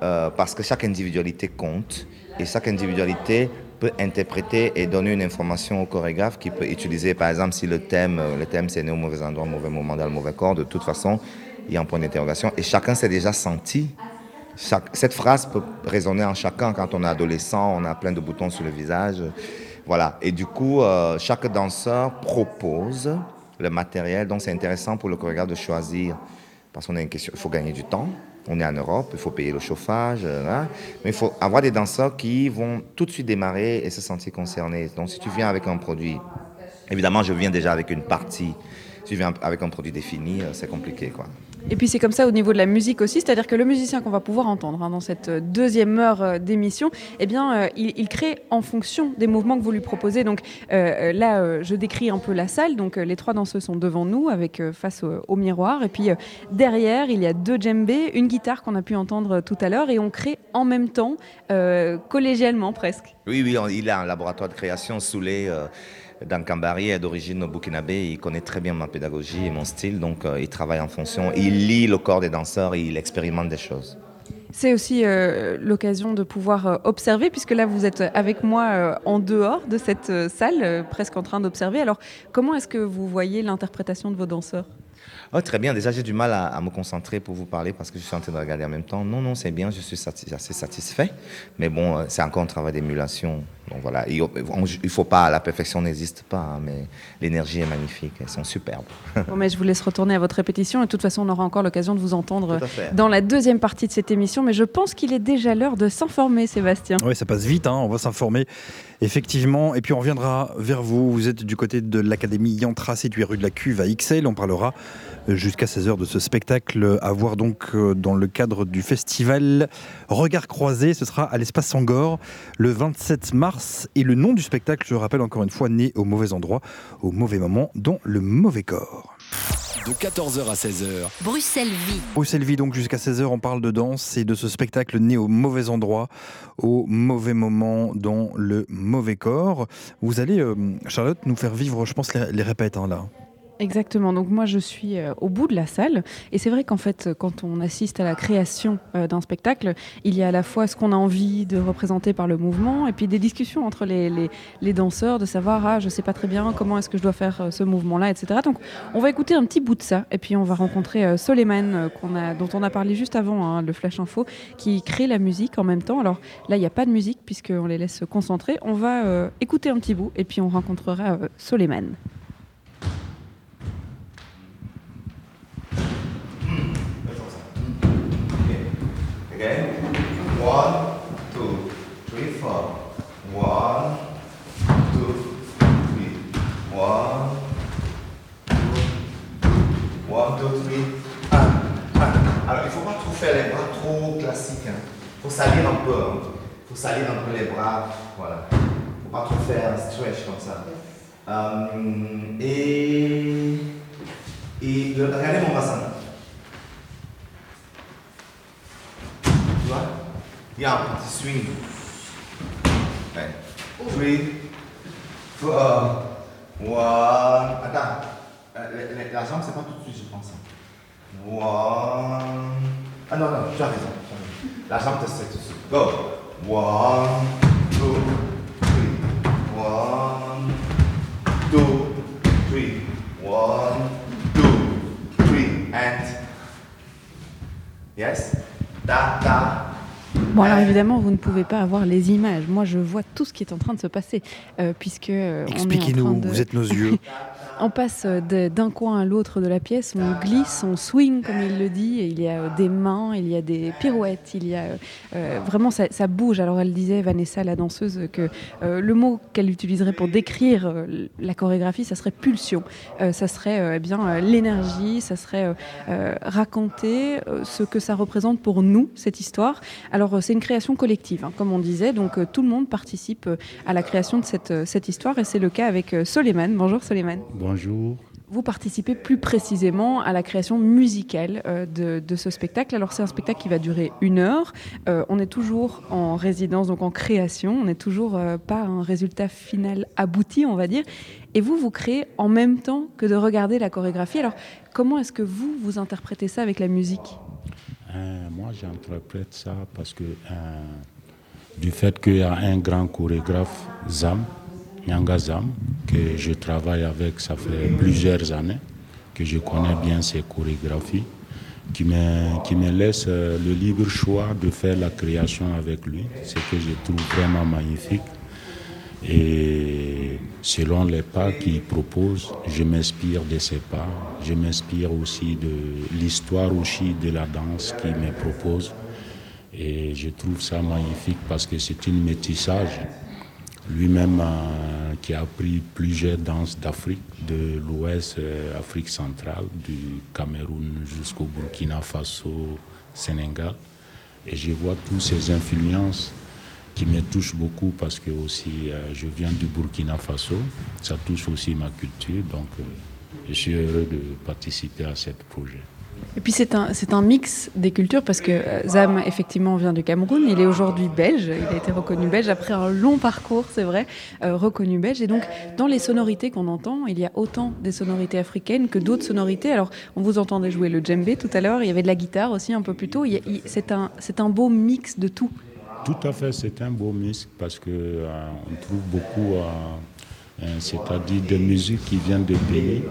euh, parce que chaque individualité compte et chaque individualité peut interpréter et donner une information au chorégraphe qui peut utiliser, par exemple, si le thème, euh, le thème c'est né au mauvais endroit, au mauvais moment, dans le mauvais corps, de toute façon, il y a un point d'interrogation et chacun s'est déjà senti. Cette phrase peut résonner en chacun quand on est adolescent, on a plein de boutons sur le visage. Voilà. Et du coup, euh, chaque danseur propose le matériel. Donc, c'est intéressant pour le chorégraphe de choisir. Parce qu'on a une question, il faut gagner du temps. On est en Europe, il faut payer le chauffage. euh. Mais il faut avoir des danseurs qui vont tout de suite démarrer et se sentir concernés. Donc, si tu viens avec un produit, évidemment, je viens déjà avec une partie. Si tu viens avec un produit défini, euh, c'est compliqué, quoi. Et puis c'est comme ça au niveau de la musique aussi, c'est-à-dire que le musicien qu'on va pouvoir entendre hein, dans cette euh, deuxième heure euh, d'émission, eh bien, euh, il, crée en fonction des mouvements que vous lui proposez. Donc là, je décris un peu la salle. Donc les trois danseuses sont devant nous, avec face au, miroir, et puis derrière, il y a deux djembés, une guitare qu'on a pu entendre tout à l'heure, et on crée en même temps, collégialement presque. Oui, oui, il a un laboratoire de création sous les. Dans Cambari, est d'origine burkinabé, il connaît très bien ma pédagogie et mon style, donc euh, il travaille en fonction. Il lit le corps des danseurs et il expérimente des choses. C'est aussi euh, l'occasion de pouvoir euh, observer, puisque là vous êtes avec moi euh, en dehors de cette salle, presque en train d'observer. Alors comment est-ce que vous voyez l'interprétation de vos danseurs? Oh, très bien, déjà j'ai du mal à, à me concentrer pour vous parler parce que je suis en train de regarder en même temps. Non, non, c'est bien, je suis assez satisfait. Mais bon, c'est encore un travail d'émulation. Donc voilà, il ne faut pas, la perfection n'existe pas, hein, mais l'énergie est magnifique, elles sont superbes. Bon, mais je vous laisse retourner à votre répétition et de toute façon on aura encore l'occasion de vous entendre dans la deuxième partie de cette émission. Mais je pense qu'il est déjà l'heure de s'informer, Sébastien. Oui, ça passe vite, hein, on va s'informer. Effectivement, et puis on reviendra vers vous. Vous êtes du côté de l'Académie Yantra, située rue de la Cuve à XL. On parlera euh, jusqu'à 16h de ce spectacle à voir donc euh, dans le cadre du festival Regard croisé. Ce sera à l'espace Sangor le 27 mars. Et le nom du spectacle, je rappelle encore une fois, né au mauvais endroit, au mauvais moment, dans le mauvais corps. De 14h à 16h, Bruxelles Vie. Bruxelles Vie, donc jusqu'à 16h, on parle de danse et de ce spectacle né au mauvais endroit, au mauvais moment, dans le mauvais corps. Vous allez, euh, Charlotte, nous faire vivre, je pense, les, les répètes hein, là. Exactement. Donc moi, je suis euh, au bout de la salle. Et c'est vrai qu'en fait, quand on assiste à la création euh, d'un spectacle, il y a à la fois ce qu'on a envie de représenter par le mouvement, et puis des discussions entre les, les, danseurs, de savoir, ah, je sais pas très bien comment est-ce que je dois faire euh, ce mouvement-là, etc. Donc on va écouter un petit bout de ça, et puis on va rencontrer Soleiman, dont on a parlé juste avant, hein, le Flash Info, qui crée la musique en même temps. Alors là, il n'y a pas de musique, puisqu'on les laisse se concentrer. On va écouter un petit bout, et puis on rencontrera Soleiman. Okay? One, two, three, four. One, two, three. One, two, one, two, three. Un, un. Alors, il ne faut pas trop faire les bras trop classiques. Il faut salir un peu. Il faut salir un peu les bras. Voilà. Il ne faut pas trop faire un stretch comme ça. Euh, et. Et regardez mon bassin. Tu vois un petit swing. Ouais. Three, four, one. Attends. Euh, la, jambe, c'est pas tout de suite, je pense. One. Ah non, non, tu. La jambe te stretch dessus. Go. One, two, three. One, two, three. One, two, three. And yes? Bon, alors évidemment, vous ne pouvez pas avoir les images. Moi, je vois tout ce qui est en train de se passer, euh, puisque euh, Expliquez-nous, de... vous êtes nos yeux. On passe euh, d'un coin à l'autre de la pièce, on glisse, on swing comme il le dit, il y a euh, des mains, il y a des pirouettes, il y a euh, vraiment ça, bouge. Alors elle disait Vanessa, la danseuse, que le mot qu'elle utiliserait pour décrire la chorégraphie, ça serait pulsion, ça serait eh bien l'énergie, ça serait raconter ce que ça représente pour nous cette histoire. Alors c'est une création collective, hein, comme on disait, donc tout le monde participe à la création de cette, cette histoire, et c'est le cas avec Soleiman. Bonjour Soleiman. Vous participez plus précisément à la création musicale euh, de, de ce spectacle. Alors c'est un spectacle qui va durer une heure. Euh, on est toujours en résidence, donc en création. On n'est toujours euh, pas un résultat final abouti, on va dire. Et vous, vous créez en même temps que de regarder la chorégraphie. Alors comment est-ce que vous, vous interprétez ça avec la musique? Moi, j'interprète ça parce que du fait qu'il y a un grand chorégraphe, Zam, Nyanga Zam, que je travaille avec, ça fait plusieurs années, que je connais bien ses chorégraphies, qui me, qui me laisse euh, le libre choix de faire la création avec lui, ce que je trouve vraiment magnifique. Et selon les pas qu'il propose, je m'inspire de ses pas. Je m'inspire aussi de l'histoire aussi de la danse qu'il me propose. Et je trouve ça magnifique parce que c'est une métissage. Lui-même euh, qui a appris plusieurs danses d'Afrique, de l'Ouest, euh, Afrique centrale, du Cameroun jusqu'au Burkina Faso, Sénégal. Et je vois toutes ces influences qui me touchent beaucoup parce que aussi euh, je viens du Burkina Faso. Ça touche aussi ma culture. Donc je suis heureux de participer à ce projet. Et puis c'est un, un mix des cultures parce que euh, Zam effectivement vient du Cameroun, il est aujourd'hui belge, il a été reconnu belge après un long parcours, c'est vrai, euh, reconnu belge. Et donc dans les sonorités qu'on entend, il y a autant des sonorités africaines que d'autres sonorités. Alors on vous entendait jouer le djembé tout à l'heure, il y avait de la guitare aussi un peu plus tôt. C'est un, un beau mix de tout. Tout à fait, c'est un beau mix parce que euh, trouve beaucoup, c'est-à-dire des musiques qui viennent de pays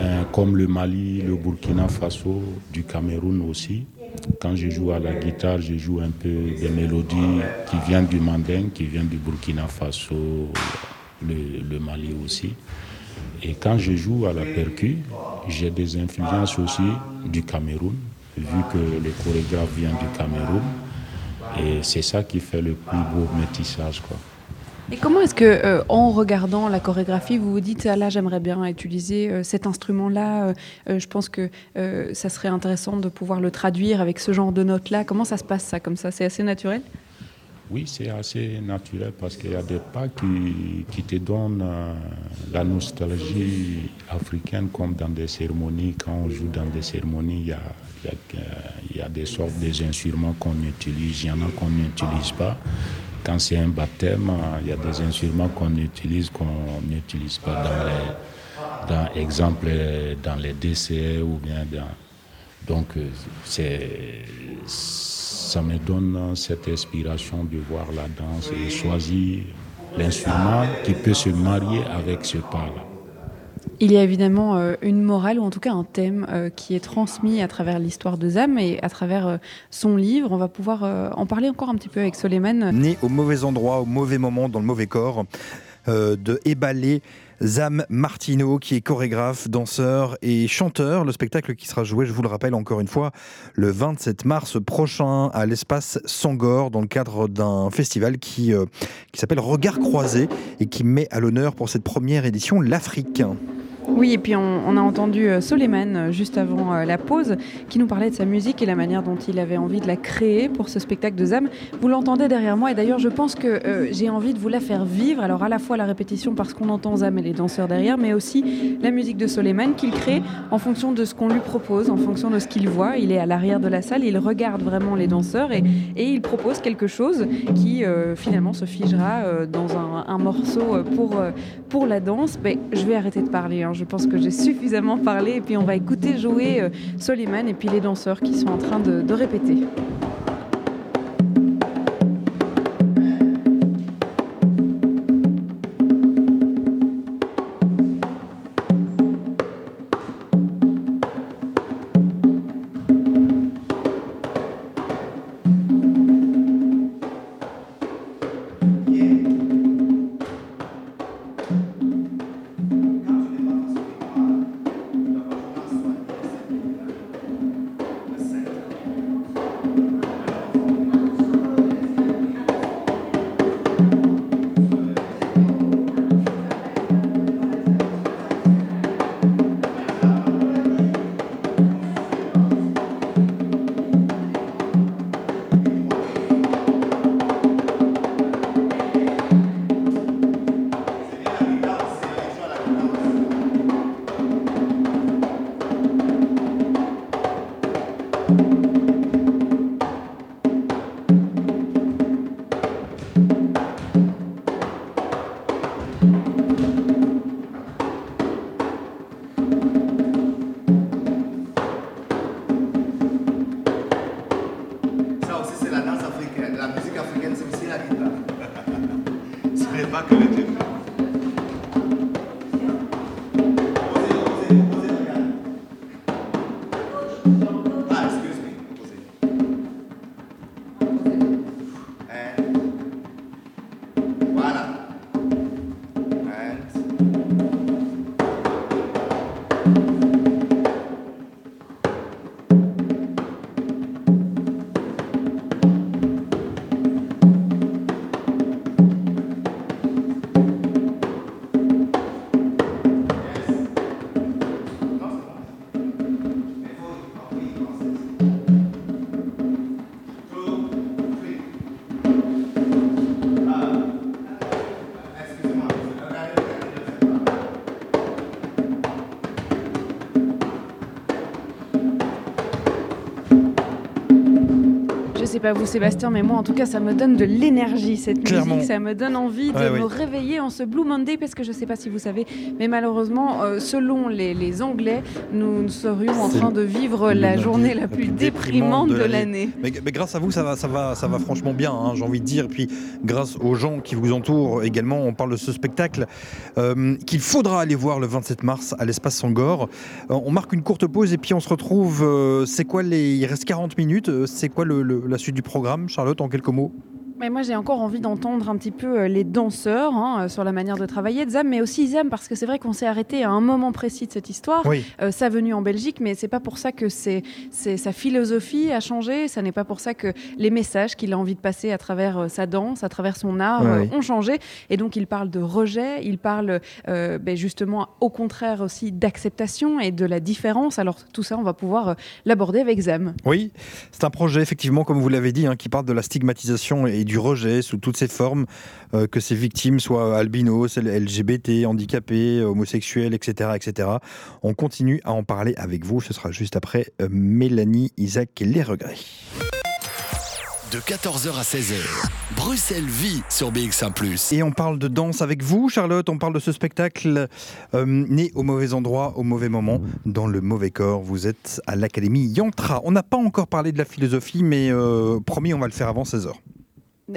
euh, comme le Mali, le Burkina Faso, du Cameroun aussi. Quand je joue à la guitare, je joue un peu des mélodies qui viennent du Manding, qui viennent du Burkina Faso, le, le Mali aussi. Et quand je joue à la percu, j'ai des influences aussi du Cameroun, vu que le chorégraphe vient du Cameroun. Et c'est ça qui fait le plus beau métissage. Quoi. Et comment est-ce que, euh, en regardant la chorégraphie, vous vous dites ah là j'aimerais bien utiliser euh, cet instrument-là. euh, je pense que ça serait intéressant de pouvoir le traduire avec ce genre de notes-là. Comment ça se passe ça comme ça? C'est assez naturel? Oui, c'est assez naturel parce qu'il y a des pas qui, te donnent la nostalgie africaine comme dans des cérémonies. Quand on joue dans des cérémonies, il y a, y a des sortes des instruments qu'on utilise, il y en a qu'on n'utilise pas. Quand c'est un baptême, il y a des instruments qu'on utilise, qu'on n'utilise pas dans les, dans, exemple, dans les décès ou bien dans, donc, euh, c'est, ça me donne cette inspiration de voir la danse et choisir l'instrument qui peut se marier avec ce pas-là. Il y a évidemment euh, une morale, ou en tout cas un thème, euh, qui est transmis à travers l'histoire de Zam et à travers euh, son livre. On va pouvoir en parler encore un petit peu avec Soleiman. Né au mauvais endroit, au mauvais moment, dans le mauvais corps, de Ebalé Zam Martino, qui est chorégraphe, danseur et chanteur. Le spectacle qui sera joué, je vous le rappelle encore une fois, le 27 mars prochain à l'espace Sangor, dans le cadre d'un festival qui, euh, qui s'appelle Regard croisé et qui met à l'honneur pour cette première édition l'Afrique. Oui, et puis on, a entendu euh, Soleiman euh, juste avant euh, la pause qui nous parlait de sa musique et la manière dont il avait envie de la créer pour ce spectacle de Zam. Vous l'entendez derrière moi et d'ailleurs je pense que euh, j'ai envie de vous la faire vivre. Alors à la fois la répétition parce qu'on entend Zam et les danseurs derrière, mais aussi la musique de Soleiman qu'il crée en fonction de ce qu'on lui propose, en fonction de ce qu'il voit. Il est à l'arrière de la salle, il regarde vraiment les danseurs et, il propose quelque chose qui finalement se figera dans un, morceau pour, pour la danse. Mais je vais arrêter de parler. hein. Pense que j'ai suffisamment parlé et puis on va écouter jouer euh, Soleiman et puis les danseurs qui sont en train de, de répéter. Pas vous Sébastien, mais moi en tout cas ça me donne de l'énergie cette Clairement. musique, ça me donne envie de Ouais, me oui. réveiller en ce Blue Monday parce que je sais pas si vous savez, mais malheureusement euh, selon les, les Anglais, nous serions en train de vivre la journée la plus déprimante de l'année. Mais, mais grâce à vous, ça va, ça va, ça va franchement bien, hein, j'ai envie de dire. Puis grâce aux gens qui vous entourent également, on parle de ce spectacle euh, qu'il faudra aller voir le 27 mars à l'espace Sangor. Euh, on marque une courte pause et puis on se retrouve. c'est quoi les Il reste 40 minutes. C'est quoi le- le- la suite du programme, Charlotte, en quelques mots Mais moi, j'ai encore envie d'entendre un petit peu euh, les danseurs hein, euh, sur la manière de travailler de Zam, mais aussi Zam, parce que c'est vrai qu'on s'est arrêté à un moment précis de cette histoire. Oui. Euh, sa venue en Belgique, mais c'est pas pour ça que c'est, sa philosophie a changé. Ça n'est pas pour ça que les messages qu'il a envie de passer à travers euh, sa danse, à travers son art, Ouais, oui. ont changé. Et donc, il parle de rejet, il parle euh, ben, justement, au contraire aussi, d'acceptation et de la différence. Alors, tout ça, on va pouvoir l'aborder avec Zam. Oui, c'est un projet effectivement, comme vous l'avez dit, hein, qui parle de la stigmatisation et du rejet sous toutes ses formes, euh, que ces victimes soient albinos, LGBT, handicapés, homosexuels, etc., etc. On continue à en parler avec vous. Ce sera juste après euh, Mélanie, Isaac et les regrets. De 14h à 16h, Bruxelles vit sur BX1 ⁇ Et on parle de danse avec vous, Charlotte. On parle de ce spectacle euh, né au mauvais endroit, au mauvais moment, dans le mauvais corps. Vous êtes à l'Académie Yantra. On n'a pas encore parlé de la philosophie, mais euh, promis, on va le faire avant 16h.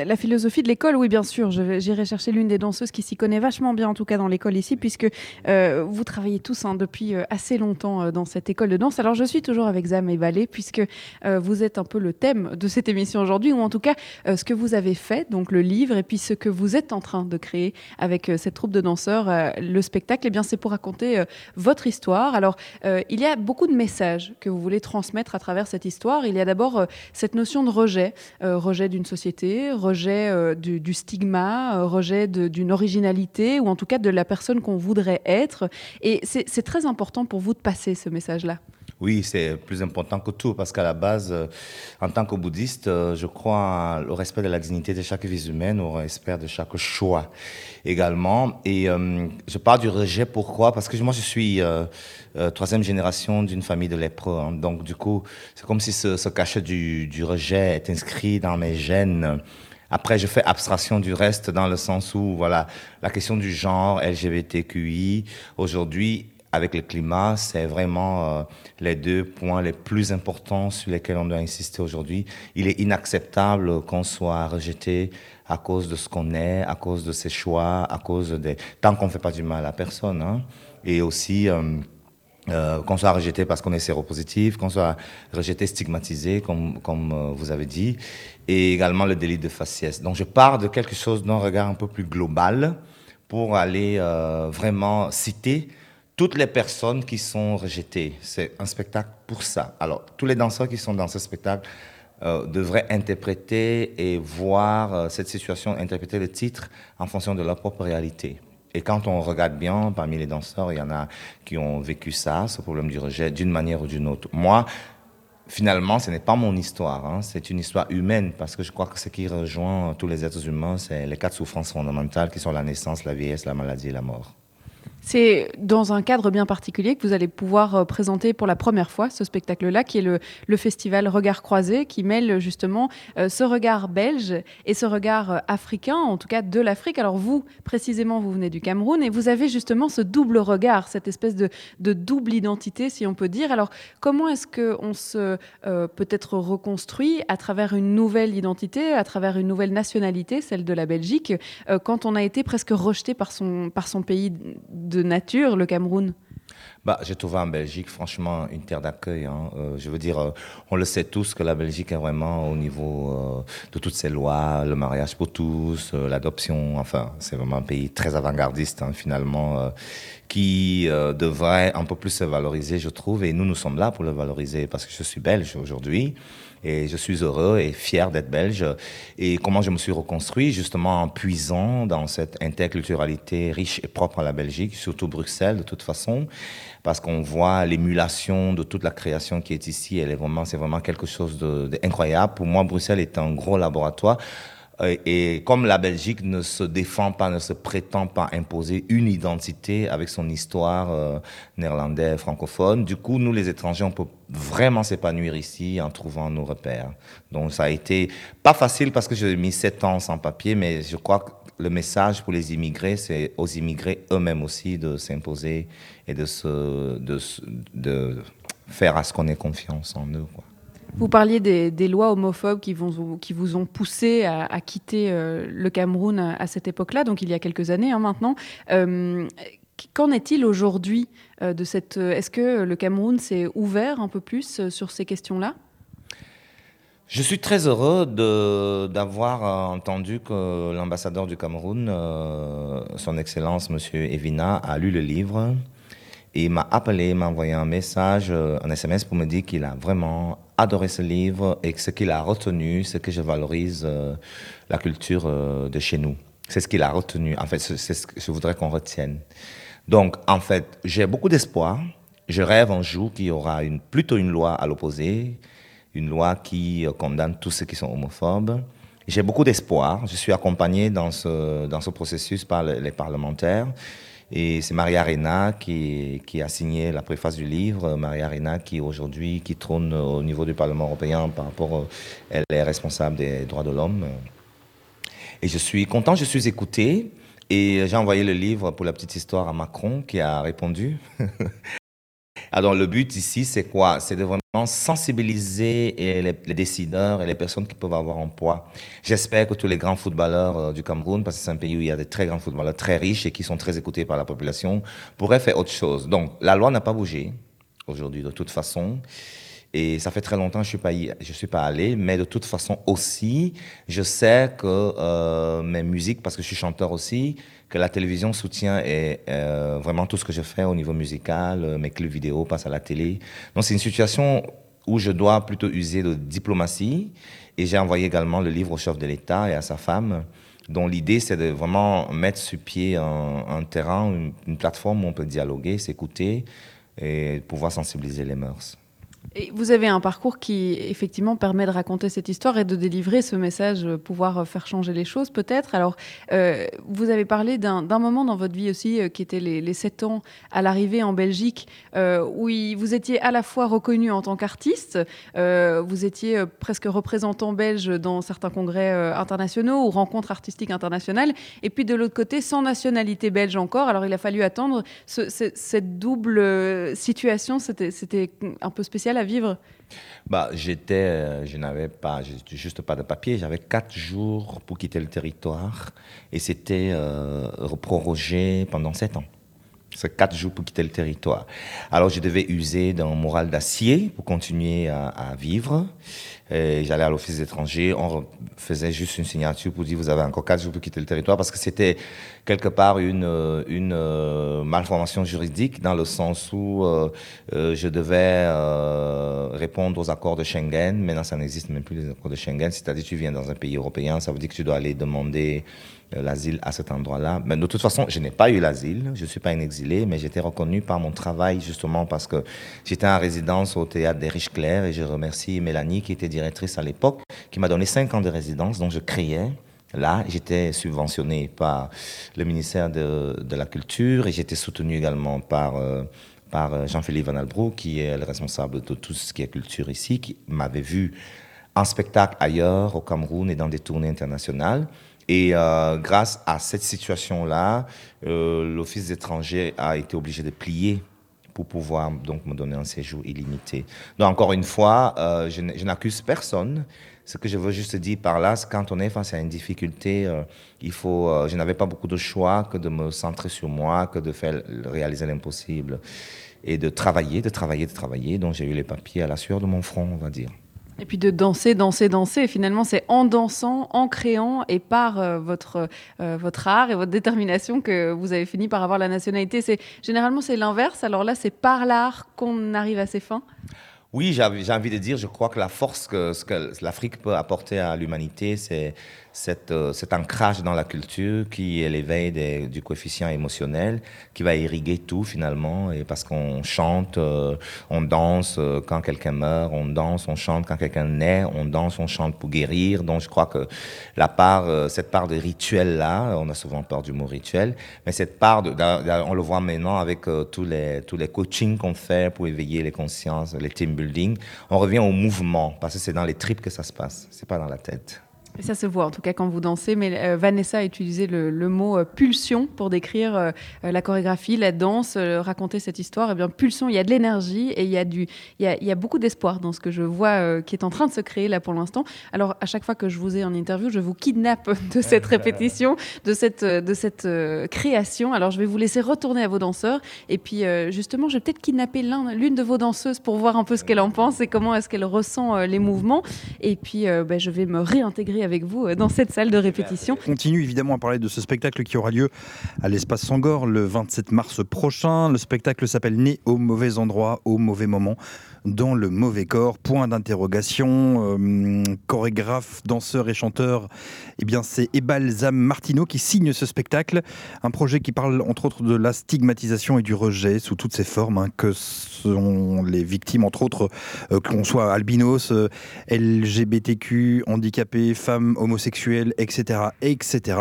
La philosophie de l'école, oui, bien sûr. J'irai chercher l'une des danseuses qui s'y connaît vachement bien, en tout cas dans l'école ici, puisque euh, vous travaillez tous hein, depuis euh, assez longtemps euh, dans cette école de danse. Alors, je suis toujours avec Zam et Valé, puisque vous êtes un peu le thème de cette émission aujourd'hui, ou en tout cas ce que vous avez fait, donc le livre, et puis ce que vous êtes en train de créer avec cette troupe de danseurs, le spectacle. Eh bien, c'est pour raconter votre histoire. Alors, il y a beaucoup de messages que vous voulez transmettre à travers cette histoire. Il y a d'abord cette notion de rejet, rejet d'une société, rejet euh, du, du stigma, euh, rejet d'une originalité, ou en tout cas de la personne qu'on voudrait être. Et c'est très important pour vous de passer ce message-là. Oui, c'est plus important que tout, parce qu'à la base, euh, en tant que bouddhiste, je crois au respect de la dignité de chaque vie humaine, au respect de chaque choix également. Et je parle du rejet, pourquoi? Parce que moi, je suis troisième génération d'une famille de lépreux. hein. donc, du coup, c'est comme si ce, ce cachet du, du rejet est inscrit dans mes gènes. Après, je fais abstraction du reste dans le sens où, voilà, la question du genre LGBTQI, aujourd'hui, avec le climat, c'est vraiment euh, les deux points les plus importants sur lesquels on doit insister aujourd'hui. Il est inacceptable qu'on soit rejeté à cause de ce qu'on est, à cause de ses choix, à cause des... Tant qu'on ne fait pas du mal à personne. hein. Et aussi... euh, euh, qu'on soit rejeté parce qu'on est séropositif, qu'on soit rejeté, stigmatisé, comme, comme euh, vous avez dit, et également le délit de faciès. Donc je pars de quelque chose d'un regard un peu plus global pour aller euh, vraiment citer toutes les personnes qui sont rejetées. C'est un spectacle pour ça. Alors, tous les danseurs qui sont dans ce spectacle devraient interpréter et voir cette situation, interpréter le titre en fonction de leur propre réalité. Et quand on regarde bien, parmi les danseurs, il y en a qui ont vécu ça, ce problème du rejet, d'une manière ou d'une autre. Moi, finalement, ce n'est pas mon histoire, hein, c'est une histoire humaine, parce que je crois que ce qui rejoint tous les êtres humains, c'est les quatre souffrances fondamentales qui sont la naissance, la vieillesse, la maladie et la mort. C'est dans un cadre bien particulier que vous allez pouvoir euh, présenter pour la première fois ce spectacle-là, qui est le, festival Regard Croisé, qui mêle justement euh, ce regard belge et ce regard euh, africain, en tout cas de l'Afrique. Alors vous, précisément, vous venez du Cameroun et vous avez justement ce double regard, cette espèce de, double identité, si on peut dire. Alors comment est-ce qu'on se peut-être reconstruit à travers une nouvelle identité, à travers une nouvelle nationalité, celle de la Belgique, quand on a été presque rejeté par son, pays de nature, le Cameroun bah, J'ai trouvé en Belgique, franchement, une terre d'accueil. Hein. Euh, je veux dire, euh, on le sait tous que la Belgique est vraiment au niveau euh, de toutes ces lois, le mariage pour tous, l'adoption. Enfin, c'est vraiment un pays très avant-gardiste, hein, finalement, qui devrait un peu plus se valoriser, je trouve. Et nous, nous sommes là pour le valoriser parce que je suis belge aujourd'hui. Et je suis heureux et fier d'être belge. Et comment je me suis reconstruit, justement en puisant dans cette interculturalité riche et propre à la Belgique, surtout Bruxelles de toute façon, parce qu'on voit l'émulation de toute la création qui est ici. Elle est vraiment, c'est vraiment quelque chose d'incroyable. Pour moi, Bruxelles est un gros laboratoire. Euh, et comme la Belgique ne se défend pas, ne se prétend pas imposer une identité avec son histoire euh, néerlandaise, francophone, du coup, nous, les étrangers, on peut vraiment s'épanouir ici en trouvant nos repères. Donc, ça a été pas facile parce que j'ai mis sept ans sans papier, mais je crois que le message pour les immigrés, c'est aux immigrés eux-mêmes aussi de s'imposer et de, se, de, de faire à ce qu'on ait confiance en eux. Quoi. Vous parliez des, lois homophobes qui, vous ont poussé à, quitter euh, le Cameroun à, cette époque-là, donc il y a quelques années hein, maintenant. Euh, qu'en est-il aujourd'hui euh, de cette Est-ce que le Cameroun s'est ouvert un peu plus sur ces questions-là? Je suis très heureux d'avoir entendu que l'ambassadeur du Cameroun, son Excellence Monsieur Evina, a lu le livre et m'a appelé, m'a envoyé un message, un SMS pour me dire qu'il a vraiment adoré ce livre et ce qu'il a retenu, c'est que je valorise euh, la culture euh, de chez nous. C'est ce qu'il a retenu. En fait, c'est ce que je voudrais qu'on retienne. Donc, en fait, j'ai beaucoup d'espoir. Je rêve un jour qu'il y aura plutôt une loi à l'opposé, une loi qui euh, condamne tous ceux qui sont homophobes. J'ai beaucoup d'espoir. Je suis accompagné dans ce, dans ce processus par les parlementaires. Et c'est Maria Arena qui, qui, a signé la préface du livre. Maria Arena qui aujourd'hui qui trône au niveau du Parlement européen par rapport, elle est responsable des droits de l'homme. Et je suis content, je suis écouté. Et j'ai envoyé le livre pour la petite histoire à Macron qui a répondu. Alors le but ici, c'est quoi? C'est de vraiment sensibiliser les, décideurs et les personnes qui peuvent avoir un poids. J'espère que tous les grands footballeurs euh, du Cameroun, parce que c'est un pays où il y a des très grands footballeurs très riches et qui sont très écoutés par la population, pourraient faire autre chose. Donc la loi n'a pas bougé aujourd'hui de toute façon. Et ça fait très longtemps que je ne suis, suis, pas allé, mais de toute façon aussi, je sais que euh, mes musiques, parce que je suis chanteur aussi, que la télévision soutient et, euh, vraiment tout ce que je fais au niveau musical, euh, mes clips vidéo passent à la télé. Donc c'est une situation où je dois plutôt user de diplomatie. Et j'ai envoyé également le livre au chef de l'État et à sa femme, dont l'idée c'est de vraiment mettre sur pied un, terrain, une, une plateforme où on peut dialoguer, s'écouter et pouvoir sensibiliser les mœurs. Vous avez un parcours qui effectivement permet de raconter cette histoire et de délivrer ce message, euh, pouvoir euh, faire changer les choses peut-être. Alors, euh, vous avez parlé d'un moment dans votre vie aussi qui était les, les 7 ans à l'arrivée en Belgique, où vous étiez à la fois reconnu en tant qu'artiste, vous étiez presque représentant belge dans certains congrès internationaux ou rencontres artistiques internationales, et puis de l'autre côté, sans nationalité belge encore. Alors, il a fallu attendre cette double situation, c'était un peu spécial à vivre? Bah, j'étais, euh, je n'avais pas, juste pas de papier. J'avais quatre jours pour quitter le territoire et c'était euh, prorogé pendant sept ans. C'est quatre jours pour quitter le territoire. Alors je devais user d'un moral d'acier pour continuer à, à vivre. J'allais à l'office étranger, on faisait juste une signature pour dire vous avez encore quatre jours pour quitter le territoire parce que c'était quelque part une, une euh, malformation juridique dans le sens où euh, euh, je devais répondre aux accords de Schengen. Maintenant, ça n'existe même plus les accords de Schengen. C'est-à-dire tu viens dans un pays européen, ça veut dire que tu dois aller demander l'asile à cet endroit-là. Mais de toute façon, je n'ai pas eu l'asile. Je ne suis pas un exilé, mais j'étais reconnu par mon travail justement parce que j'étais en résidence au théâtre des Riches Clairs et je remercie Mélanie qui était directrice à l'époque, qui m'a donné cinq ans de résidence, donc je créais là. J'étais subventionné par le ministère de, la Culture et j'étais soutenu également par, euh, par euh, Jean-Philippe Van Albroek, qui est le responsable de tout ce qui est culture ici, qui m'avait vu en spectacle ailleurs, au Cameroun et dans des tournées internationales. Et euh, grâce à cette situation-là, l'Office des étrangers a été obligé de plier pour pouvoir donc me donner un séjour illimité. Donc encore une fois, euh, je, n'accuse personne. Ce que je veux juste dire par là, c'est quand on est face à une difficulté, euh, il faut. euh, je n'avais pas beaucoup de choix que de me centrer sur moi, que de faire réaliser l'impossible et de travailler, de travailler, de travailler. Donc j'ai eu les papiers à la sueur de mon front, on va dire. Et puis de danser, danser, danser. Finalement, c'est en dansant, en créant et par euh, votre, euh, votre art et votre détermination que vous avez fini par avoir la nationalité. C'est Généralement, c'est l'inverse. Alors là, c'est par l'art qu'on arrive à ses fins. Oui, j'ai envie de dire, je crois que la force que, ce que l'Afrique peut apporter à l'humanité, c'est cet, euh, cet ancrage dans la culture qui est l'éveil des- du coefficient émotionnel, qui va irriguer tout finalement, et parce qu'on chante, euh, on danse euh, quand quelqu'un meurt, on danse, on chante quand quelqu'un naît, on danse, on chante pour guérir. Donc je crois que la part, euh, cette part de rituel là, on a souvent peur du mot rituel, mais cette part, de, on le voit maintenant avec euh, tous les tous les coachings qu'on fait pour éveiller les consciences, les team building, on revient au mouvement parce que c'est dans les tripes que ça se passe, c'est pas dans la tête. Ça se voit en tout cas quand vous dansez. Mais euh, Vanessa a utilisé le, le mot euh, pulsion pour décrire euh, la chorégraphie, la danse, raconter cette histoire. Et bien, pulsion, il y a de l'énergie et il y a, du, il y a, il y a beaucoup d'espoir dans ce que je vois qui est en train de se créer là pour l'instant. Alors, à chaque fois que je vous ai en interview, je vous kidnappe de cette répétition, de cette, de cette création. Alors, je vais vous laisser retourner à vos danseurs. Et puis, justement, je vais peut-être kidnapper l'un- l'une de vos danseuses pour voir un peu ce qu'elle en pense et comment est-ce qu'elle ressent les mouvements. Et puis, ben, je vais me réintégrer avec vous euh, dans cette salle de répétition. On continue évidemment à parler de ce spectacle qui aura lieu à l'espace Sangor le 27 mars prochain. Le spectacle s'appelle Né au mauvais endroit, au mauvais moment, dans le mauvais corps. Point d'interrogation. Euh, chorégraphe, danseur et chanteur, eh bien c'est Ebal Zam Martino qui signe ce spectacle. Un projet qui parle entre autres de la stigmatisation et du rejet sous toutes ses formes, hein, que sont les victimes, entre autres, euh, qu'on soit albinos, euh, LGBTQ, handicapés, femmes homosexuelles, etc. etc.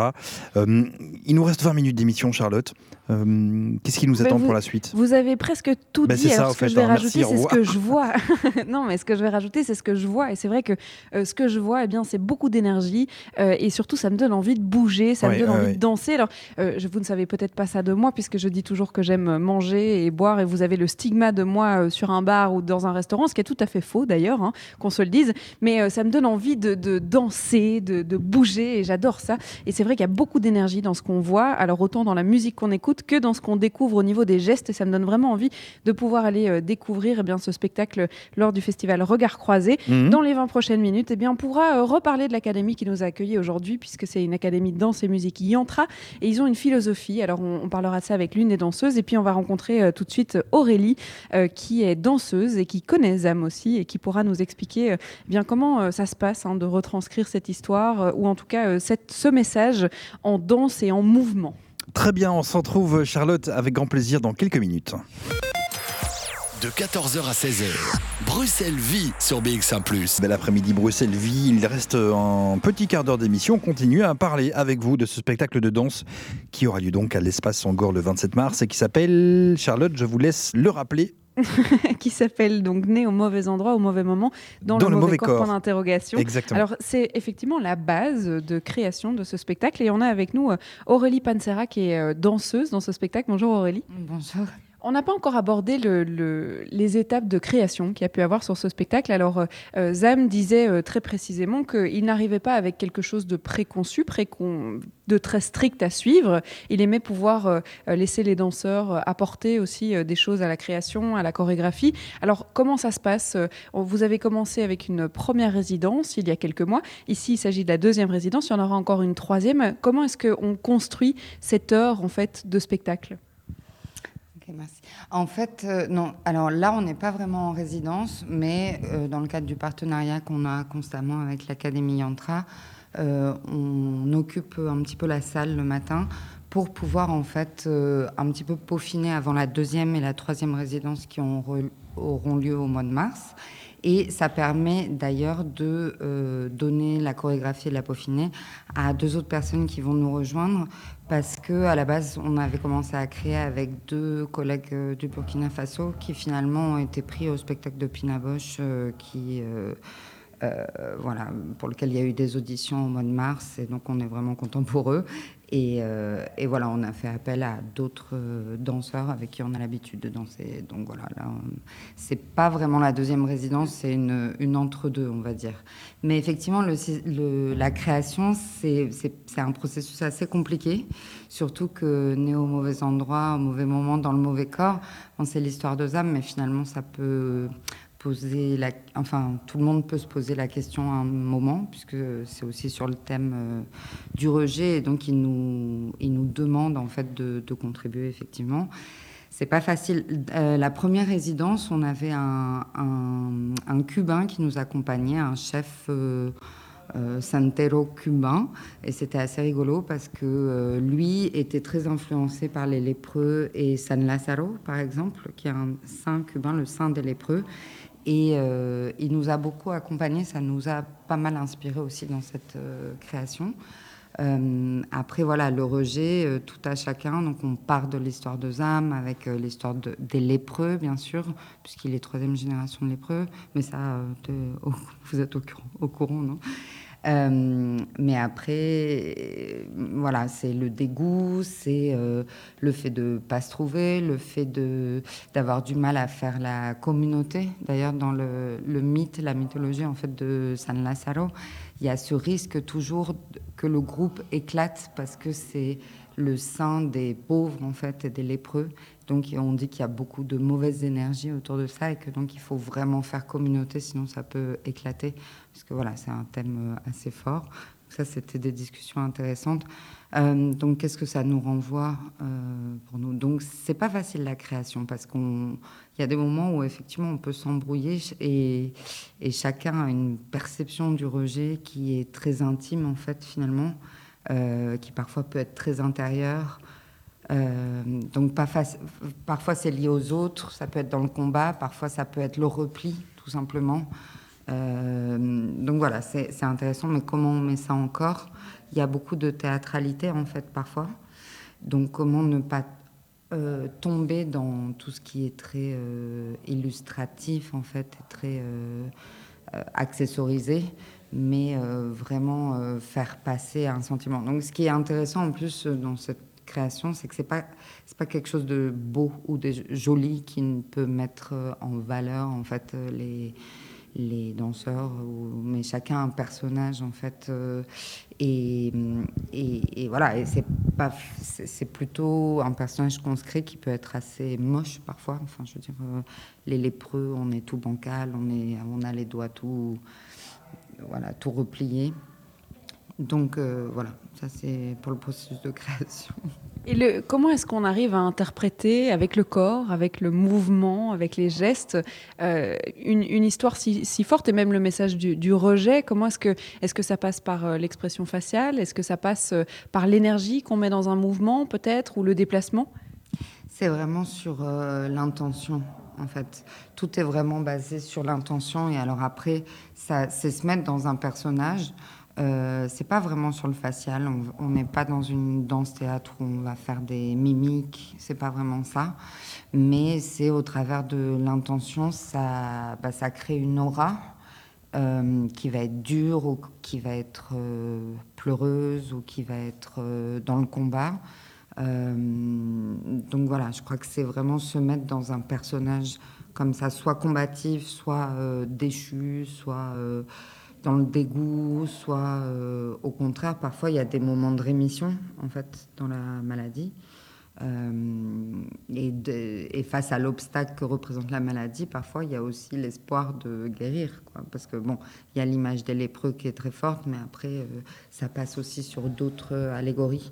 Il nous reste 20 minutes d'émission, Charlotte. Euh, Qu'est-ce qui nous attend vous- pour la suite? Vous avez presque tout Ben, dit. c'est ça, ce que fait, je vais hein. rajouter, c'est ce que je vois. non, mais ce que je vais rajouter, c'est ce que je vois. Et c'est vrai que euh, ce que je vois, eh bien, c'est beaucoup d'énergie. euh, et surtout, ça me donne envie de bouger, ça Ouais, me donne envie de danser. Alors, je, vous ne savez peut-être pas ça de moi, puisque je dis toujours que j'aime manger et boire. Et vous avez le stigma de moi sur un bar ou dans un restaurant, ce qui est tout à fait faux d'ailleurs, hein, qu'on se le dise. Mais euh, ça me donne envie de, de danser, de, de bouger. Et j'adore ça. Et c'est vrai qu'il y a beaucoup d'énergie dans ce qu'on voit. Alors, autant dans la musique qu'on écoute que dans ce qu'on découvre au niveau des gestes. Et ça me donne vraiment envie de pouvoir aller euh, découvrir eh bien, ce spectacle lors du festival Regard Croisé. Mhm. Dans les 20 prochaines minutes, eh bien, on pourra euh, reparler de l'académie qui nous a accueillis aujourd'hui, puisque c'est une académie de danse et musique Yantra. Et ils ont une philosophie. Alors, on, on parlera de ça avec l'une des danseuses. Et puis, on va rencontrer euh, tout de suite Aurélie, qui est danseuse et qui connaît Zam aussi, et qui pourra nous expliquer euh, bien comment ça se passe hein, de retranscrire cette histoire, ou en tout cas cette, ce message en danse et en mouvement. Très bien, on se retrouve, Charlotte, avec grand plaisir dans quelques minutes. De 14h à 16h, Bruxelles vit sur BX1 ⁇ Bel après-midi Bruxelles-Vie, il reste un petit quart d'heure d'émission. On continue à parler avec vous de ce spectacle de danse qui aura lieu donc à l'espace Sangor le 27 mars et qui s'appelle, Charlotte, je vous laisse le rappeler, qui s'appelle donc Né au mauvais endroit, au mauvais moment, dans, le, mauvais, corps, point d'interrogation. Exactement. Alors, c'est effectivement la base de création de ce spectacle. Et on a avec nous euh, Aurélie Pansera, qui est euh, danseuse dans ce spectacle. Bonjour Aurélie. Bonjour. On n'a pas encore abordé le- le- les étapes de création qu'il y a pu avoir sur ce spectacle. Alors, euh, euh, Zam disait euh, très précisément qu'il n'arrivait pas avec quelque chose de préconçu, précon- de très strict à suivre. Il aimait pouvoir laisser les danseurs apporter aussi des choses à la création, à la chorégraphie. Alors, comment ça se passe Vous avez commencé avec une première résidence il y a quelques mois. Ici, il s'agit de la deuxième résidence. Il y en aura encore une troisième. Comment est-ce qu'on construit cette heure en fait de spectacle? Merci. En fait, euh, non. Alors là, on n'est pas vraiment en résidence, mais euh, dans le cadre du partenariat qu'on a constamment avec l'Académie Yantra, euh, on occupe un petit peu la salle le matin pour pouvoir en fait un petit peu peaufiner avant la deuxième et la troisième résidence qui auront lieu au mois de mars. Et ça permet d'ailleurs de euh, donner la chorégraphie et la peaufiner à deux autres personnes qui vont nous rejoindre parce que à la base, on avait commencé à créer avec deux collègues euh, du Burkina Faso qui finalement ont été pris au spectacle de Pina Bosch euh, qui voilà, pour lequel il y a eu des auditions au mois de mars, et donc on est vraiment content pour eux. Et, euh, et, voilà, on a fait appel à d'autres euh, danseurs avec qui on a l'habitude de danser. Donc voilà, là, c'est pas vraiment la deuxième résidence, c'est une, entre-deux, on va dire. Mais effectivement, la création, c'est un processus assez compliqué, surtout que né au mauvais endroit, au mauvais moment, dans le mauvais corps. On sait l'histoire de Zam, mais finalement, ça peut enfin, tout le monde peut se poser la question à un moment, puisque c'est aussi sur le thème euh, du rejet, et donc il nous, il nous demande en fait de, contribuer effectivement. C'est pas facile. Euh, la première résidence, on avait un, un, cubain qui nous accompagnait, un chef euh, santero cubain, et c'était assez rigolo parce que lui était très influencé par les lépreux et San Lazaro, par exemple, qui est un saint cubain, le saint des lépreux. Et euh, il nous a beaucoup accompagnés, ça nous a pas mal inspiré aussi dans cette euh, création. Euh, après, voilà, le rejet, tout à chacun. Donc, on part de l'histoire de Zam avec l'histoire de, des lépreux, bien sûr, puisqu'il est troisième génération de lépreux. Mais ça, vous êtes au, au courant, non? Euh, mais après, voilà, c'est le dégoût, c'est euh, le fait de pas se trouver, le fait d'avoir du mal à faire la communauté. D'ailleurs, dans le, le, mythe, la mythologie en fait de San Lazaro, il y a ce risque toujours que le groupe éclate parce que c'est le sein des pauvres en fait et des lépreux. Donc on dit qu'il y a beaucoup de mauvaises énergies autour de ça et que donc il faut vraiment faire communauté, sinon ça peut éclater. Parce que voilà, c'est un thème euh, assez fort. Ça, c'était des discussions intéressantes. Euh, donc, qu'est-ce que ça nous renvoie euh, pour nous? Donc, c'est pas facile la création parce qu'il y a des moments où effectivement on peut s'embrouiller et, et, chacun a une perception du rejet qui est très intime en fait finalement. Qui parfois peut être très intérieur. Euh, donc pas parfois c'est lié aux autres, ça peut être dans le combat, parfois ça peut être le repli tout simplement. Euh, donc voilà, c'est intéressant, mais comment on met ça encore? Il y a beaucoup de théâtralité en fait parfois. Donc comment ne pas tomber dans tout ce qui est très illustratif en fait, très accessorisé mais euh, vraiment euh, faire passer un sentiment. Donc, ce qui est intéressant en plus euh, dans cette c'est que c'est pas pas quelque chose de beau ou de joli qui peut mettre en valeur en fait les les danseurs, mais chacun un personnage en fait. et, et, voilà, c'est plutôt un personnage conscrit qui peut être assez moche parfois. Enfin, je veux dire, les lépreux, on est tout bancal, on est, on a les doigts tout voilà, tout replié. Donc euh, voilà, ça c'est pour le processus de création. Et le, comment est-ce qu'on arrive à interpréter avec le corps, avec le mouvement, avec les gestes, euh, une, histoire si, forte et même le message du, rejet? Comment est-ce que, est que ça passe par euh, l'expression faciale? Est-ce que ça passe par l'énergie qu'on met dans un mouvement peut-être ou le déplacement? C'est vraiment sur l'intention en fait. Tout est vraiment basé sur l'intention et alors après, c'est se mettre dans un personnage. Euh, c'est pas vraiment sur le facial. On n'est pas dans une danse théâtre où on va faire des mimiques. C'est pas vraiment ça. Mais c'est au travers de l'intention, ça, bah, ça crée une aura euh, qui va être dure ou qui va être euh, pleureuse ou qui va être dans le combat. Donc voilà, je crois que c'est vraiment se mettre dans un personnage comme ça, soit combatif, soit déchu, soit dans le dégoût, soit au contraire, parfois il y a des moments de rémission en fait dans la maladie. et, et, face à l'obstacle que représente la maladie, parfois il y a aussi l'espoir de guérir, parce que bon, il y a l'image des lépreux qui est très forte, mais après ça passe aussi sur d'autres allégories.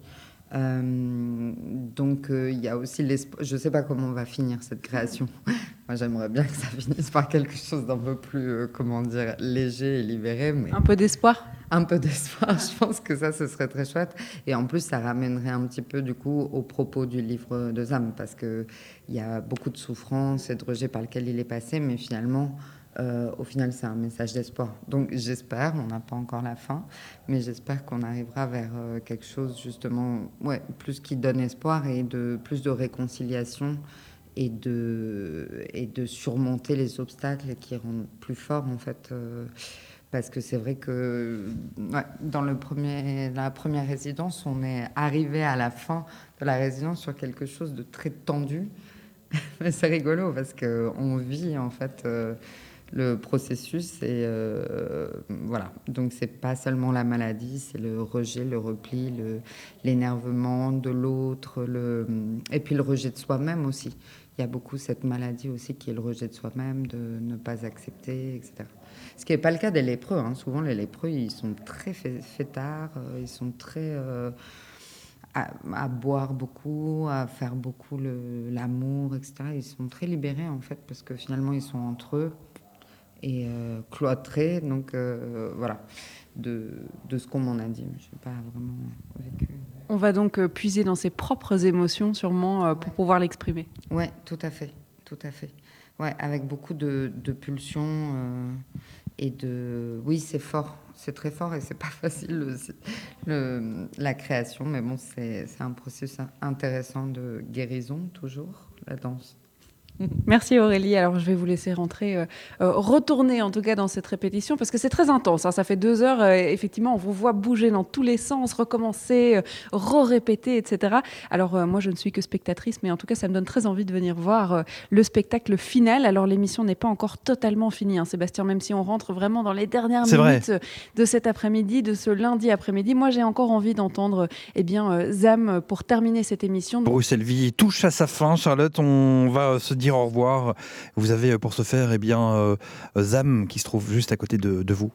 Euh, donc euh, il y a aussi l'espoir. Je ne sais pas comment on va finir cette création. Moi, j'aimerais bien que ça finisse par quelque chose d'un peu plus, euh, comment dire, léger et libéré. Mais... Un peu d'espoir Un peu d'espoir. Je pense que ça, ce serait très chouette. Et en plus, ça ramènerait un petit peu, du coup, au propos du livre de Zam, parce qu'il y a beaucoup de souffrance et de rejet par lequel il est passé, mais finalement, euh, au final, c'est un message d'espoir. Donc j'espère, on n'a pas encore la fin, mais j'espère qu'on arrivera vers euh, quelque chose justement, plus qui donne espoir et de plus de réconciliation et de et de surmonter les obstacles qui rendent plus fort en fait. Euh, parce que c'est vrai que dans le premier, la première résidence, on est arrivé à la fin de la résidence sur quelque chose de très tendu. Mais c'est rigolo parce qu'on vit en fait le processus. Et euh, voilà. Donc, c'est pas seulement la maladie, c'est le rejet, le repli, l'énervement de l'autre, le, et puis le rejet de soi-même aussi. Il y a beaucoup cette maladie aussi qui est le rejet de soi-même, de ne pas accepter, etc. Ce qui n'est pas le cas des lépreux. Hein. Souvent, les lépreux, ils sont très fêtards, euh, ils sont très. Euh, à, à, boire beaucoup, à faire beaucoup l'amour, etc. Ils sont très libérés en fait parce que finalement ils sont entre eux et euh, cloîtré. Donc euh, voilà, de, de ce qu'on m'en a dit. Je pas vraiment vécu. On va donc euh, puiser dans ses propres émotions, sûrement, pour pouvoir l'exprimer. Ouais, tout à fait, tout à fait. Ouais, avec beaucoup de, de pulsions et de. Oui, c'est fort, c'est très fort et c'est pas facile le, la création, mais bon, c'est un processus intéressant de guérison toujours, la danse. Merci Aurélie. Alors je vais vous laisser rentrer, euh, euh, retourner en tout cas dans cette répétition parce que c'est très intense. Hein. Ça fait deux heures, euh, effectivement, on vous voit bouger dans tous les sens, recommencer, re-répéter, etc. Alors moi je ne suis que spectatrice, mais en tout cas ça me donne très envie de venir voir le spectacle final. Alors l'émission n'est pas encore totalement finie, hein, Sébastien, même si on rentre vraiment dans les dernières minutes de cet après-midi, de ce lundi après-midi. Moi j'ai encore envie d'entendre eh bien Zam pour terminer cette émission. Bruxelles Vie touche à sa fin, Charlotte. On va se dire au revoir. Vous avez euh, pour ce faire eh bien, euh, Zam qui se trouve juste à côté de vous.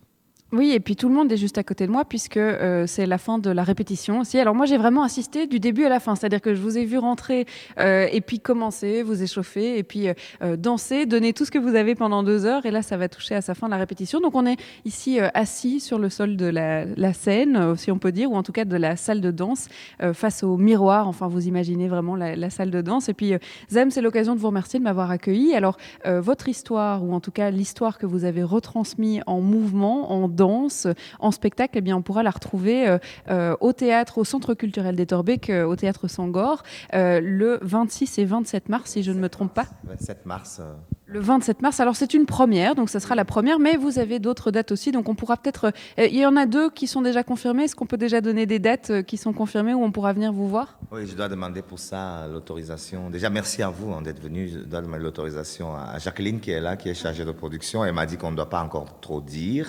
Oui, et puis tout le monde est juste à côté de moi puisque euh, c'est la fin de la répétition aussi. Alors moi, j'ai vraiment assisté du début à la fin, c'est-à-dire que je vous ai vu rentrer euh, et puis commencer, vous échauffer et puis euh, danser, donner tout ce que vous avez pendant deux heures. Et là, ça va toucher à sa fin de la répétition. Donc on est ici assis sur le sol de la, scène, si on peut dire, ou en tout cas de la salle de danse, face au miroir. Enfin, vous imaginez vraiment la, salle de danse. Et puis Zem, c'est l'occasion de vous remercier de m'avoir accueilli. Alors votre histoire, ou en tout cas l'histoire que vous avez retransmise en mouvement, en danse, en spectacle, eh bien, on pourra la retrouver euh, euh, au théâtre, au Centre culturel des Torbeck, au théâtre Sangor, euh, le 26 et 27 mars, si je ne me trompe pas. 27 mars. Le 27 mars. Alors c'est une première, donc ça sera la première, mais vous avez d'autres dates aussi, donc on pourra peut-être. il y en a deux qui sont déjà confirmées. Est-ce qu'on peut déjà donner des dates qui sont confirmées où on pourra venir vous voir? Oui, je dois demander pour ça l'autorisation. Déjà, merci à vous hein, d'être venu. Je dois demander l'autorisation à Jacqueline qui est là, qui est chargée de production. Elle m'a dit qu'on ne doit pas encore trop dire.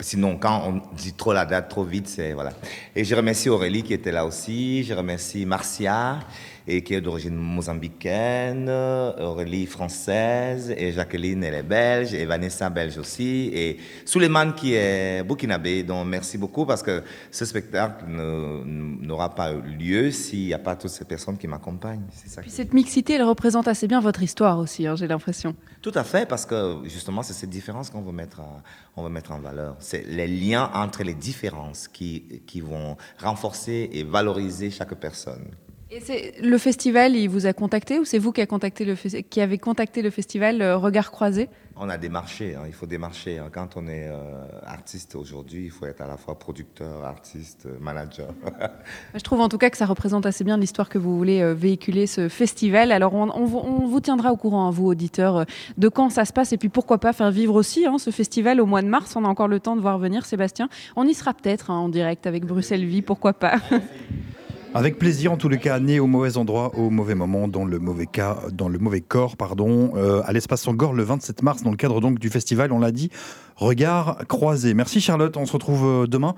Sinon, quand on dit trop la date trop vite, c'est voilà. Et je remercie Aurélie qui était là aussi. Je remercie Marcia et qui est d'origine mozambicaine, Aurélie française, et Jacqueline, elle est belge, et Vanessa belge aussi, et Suleiman qui est burkinabé. Donc merci beaucoup parce que ce spectacle n'aura pas lieu s'il n'y a pas toutes ces personnes qui m'accompagnent. Ça cette mixité, elle représente assez bien votre histoire aussi, hein, j'ai l'impression. Tout à fait, parce que justement, c'est cette différence qu'on veut mettre, on veut mettre en valeur. C'est les liens entre les différences qui, qui vont renforcer et valoriser chaque personne. Et le festival, il vous a contacté ou c'est vous qui, a contacté le qui avez contacté le festival euh, Regard Croisé? On a démarché, hein, il faut démarcher. Hein. Quand on est euh, artiste aujourd'hui, il faut être à la fois producteur, artiste, manager. Je trouve en tout cas que ça représente assez bien l'histoire que vous voulez euh, véhiculer, ce festival. Alors on, vous tiendra au courant, hein, vous auditeurs, de quand ça se passe et puis pourquoi pas faire vivre aussi ce festival au mois de mars. On a encore le temps de voir venir Sébastien. On y sera peut-être en direct avec Bruxelles Vie, pourquoi pas Avec plaisir, en tous les cas, né au mauvais endroit, au mauvais moment, dans le mauvais cas, dans le mauvais corps, pardon, euh, à l'espace Sangor le 27 mars, dans le cadre donc du festival, on l'a dit, Regard croisé. Merci Charlotte, on se retrouve euh, demain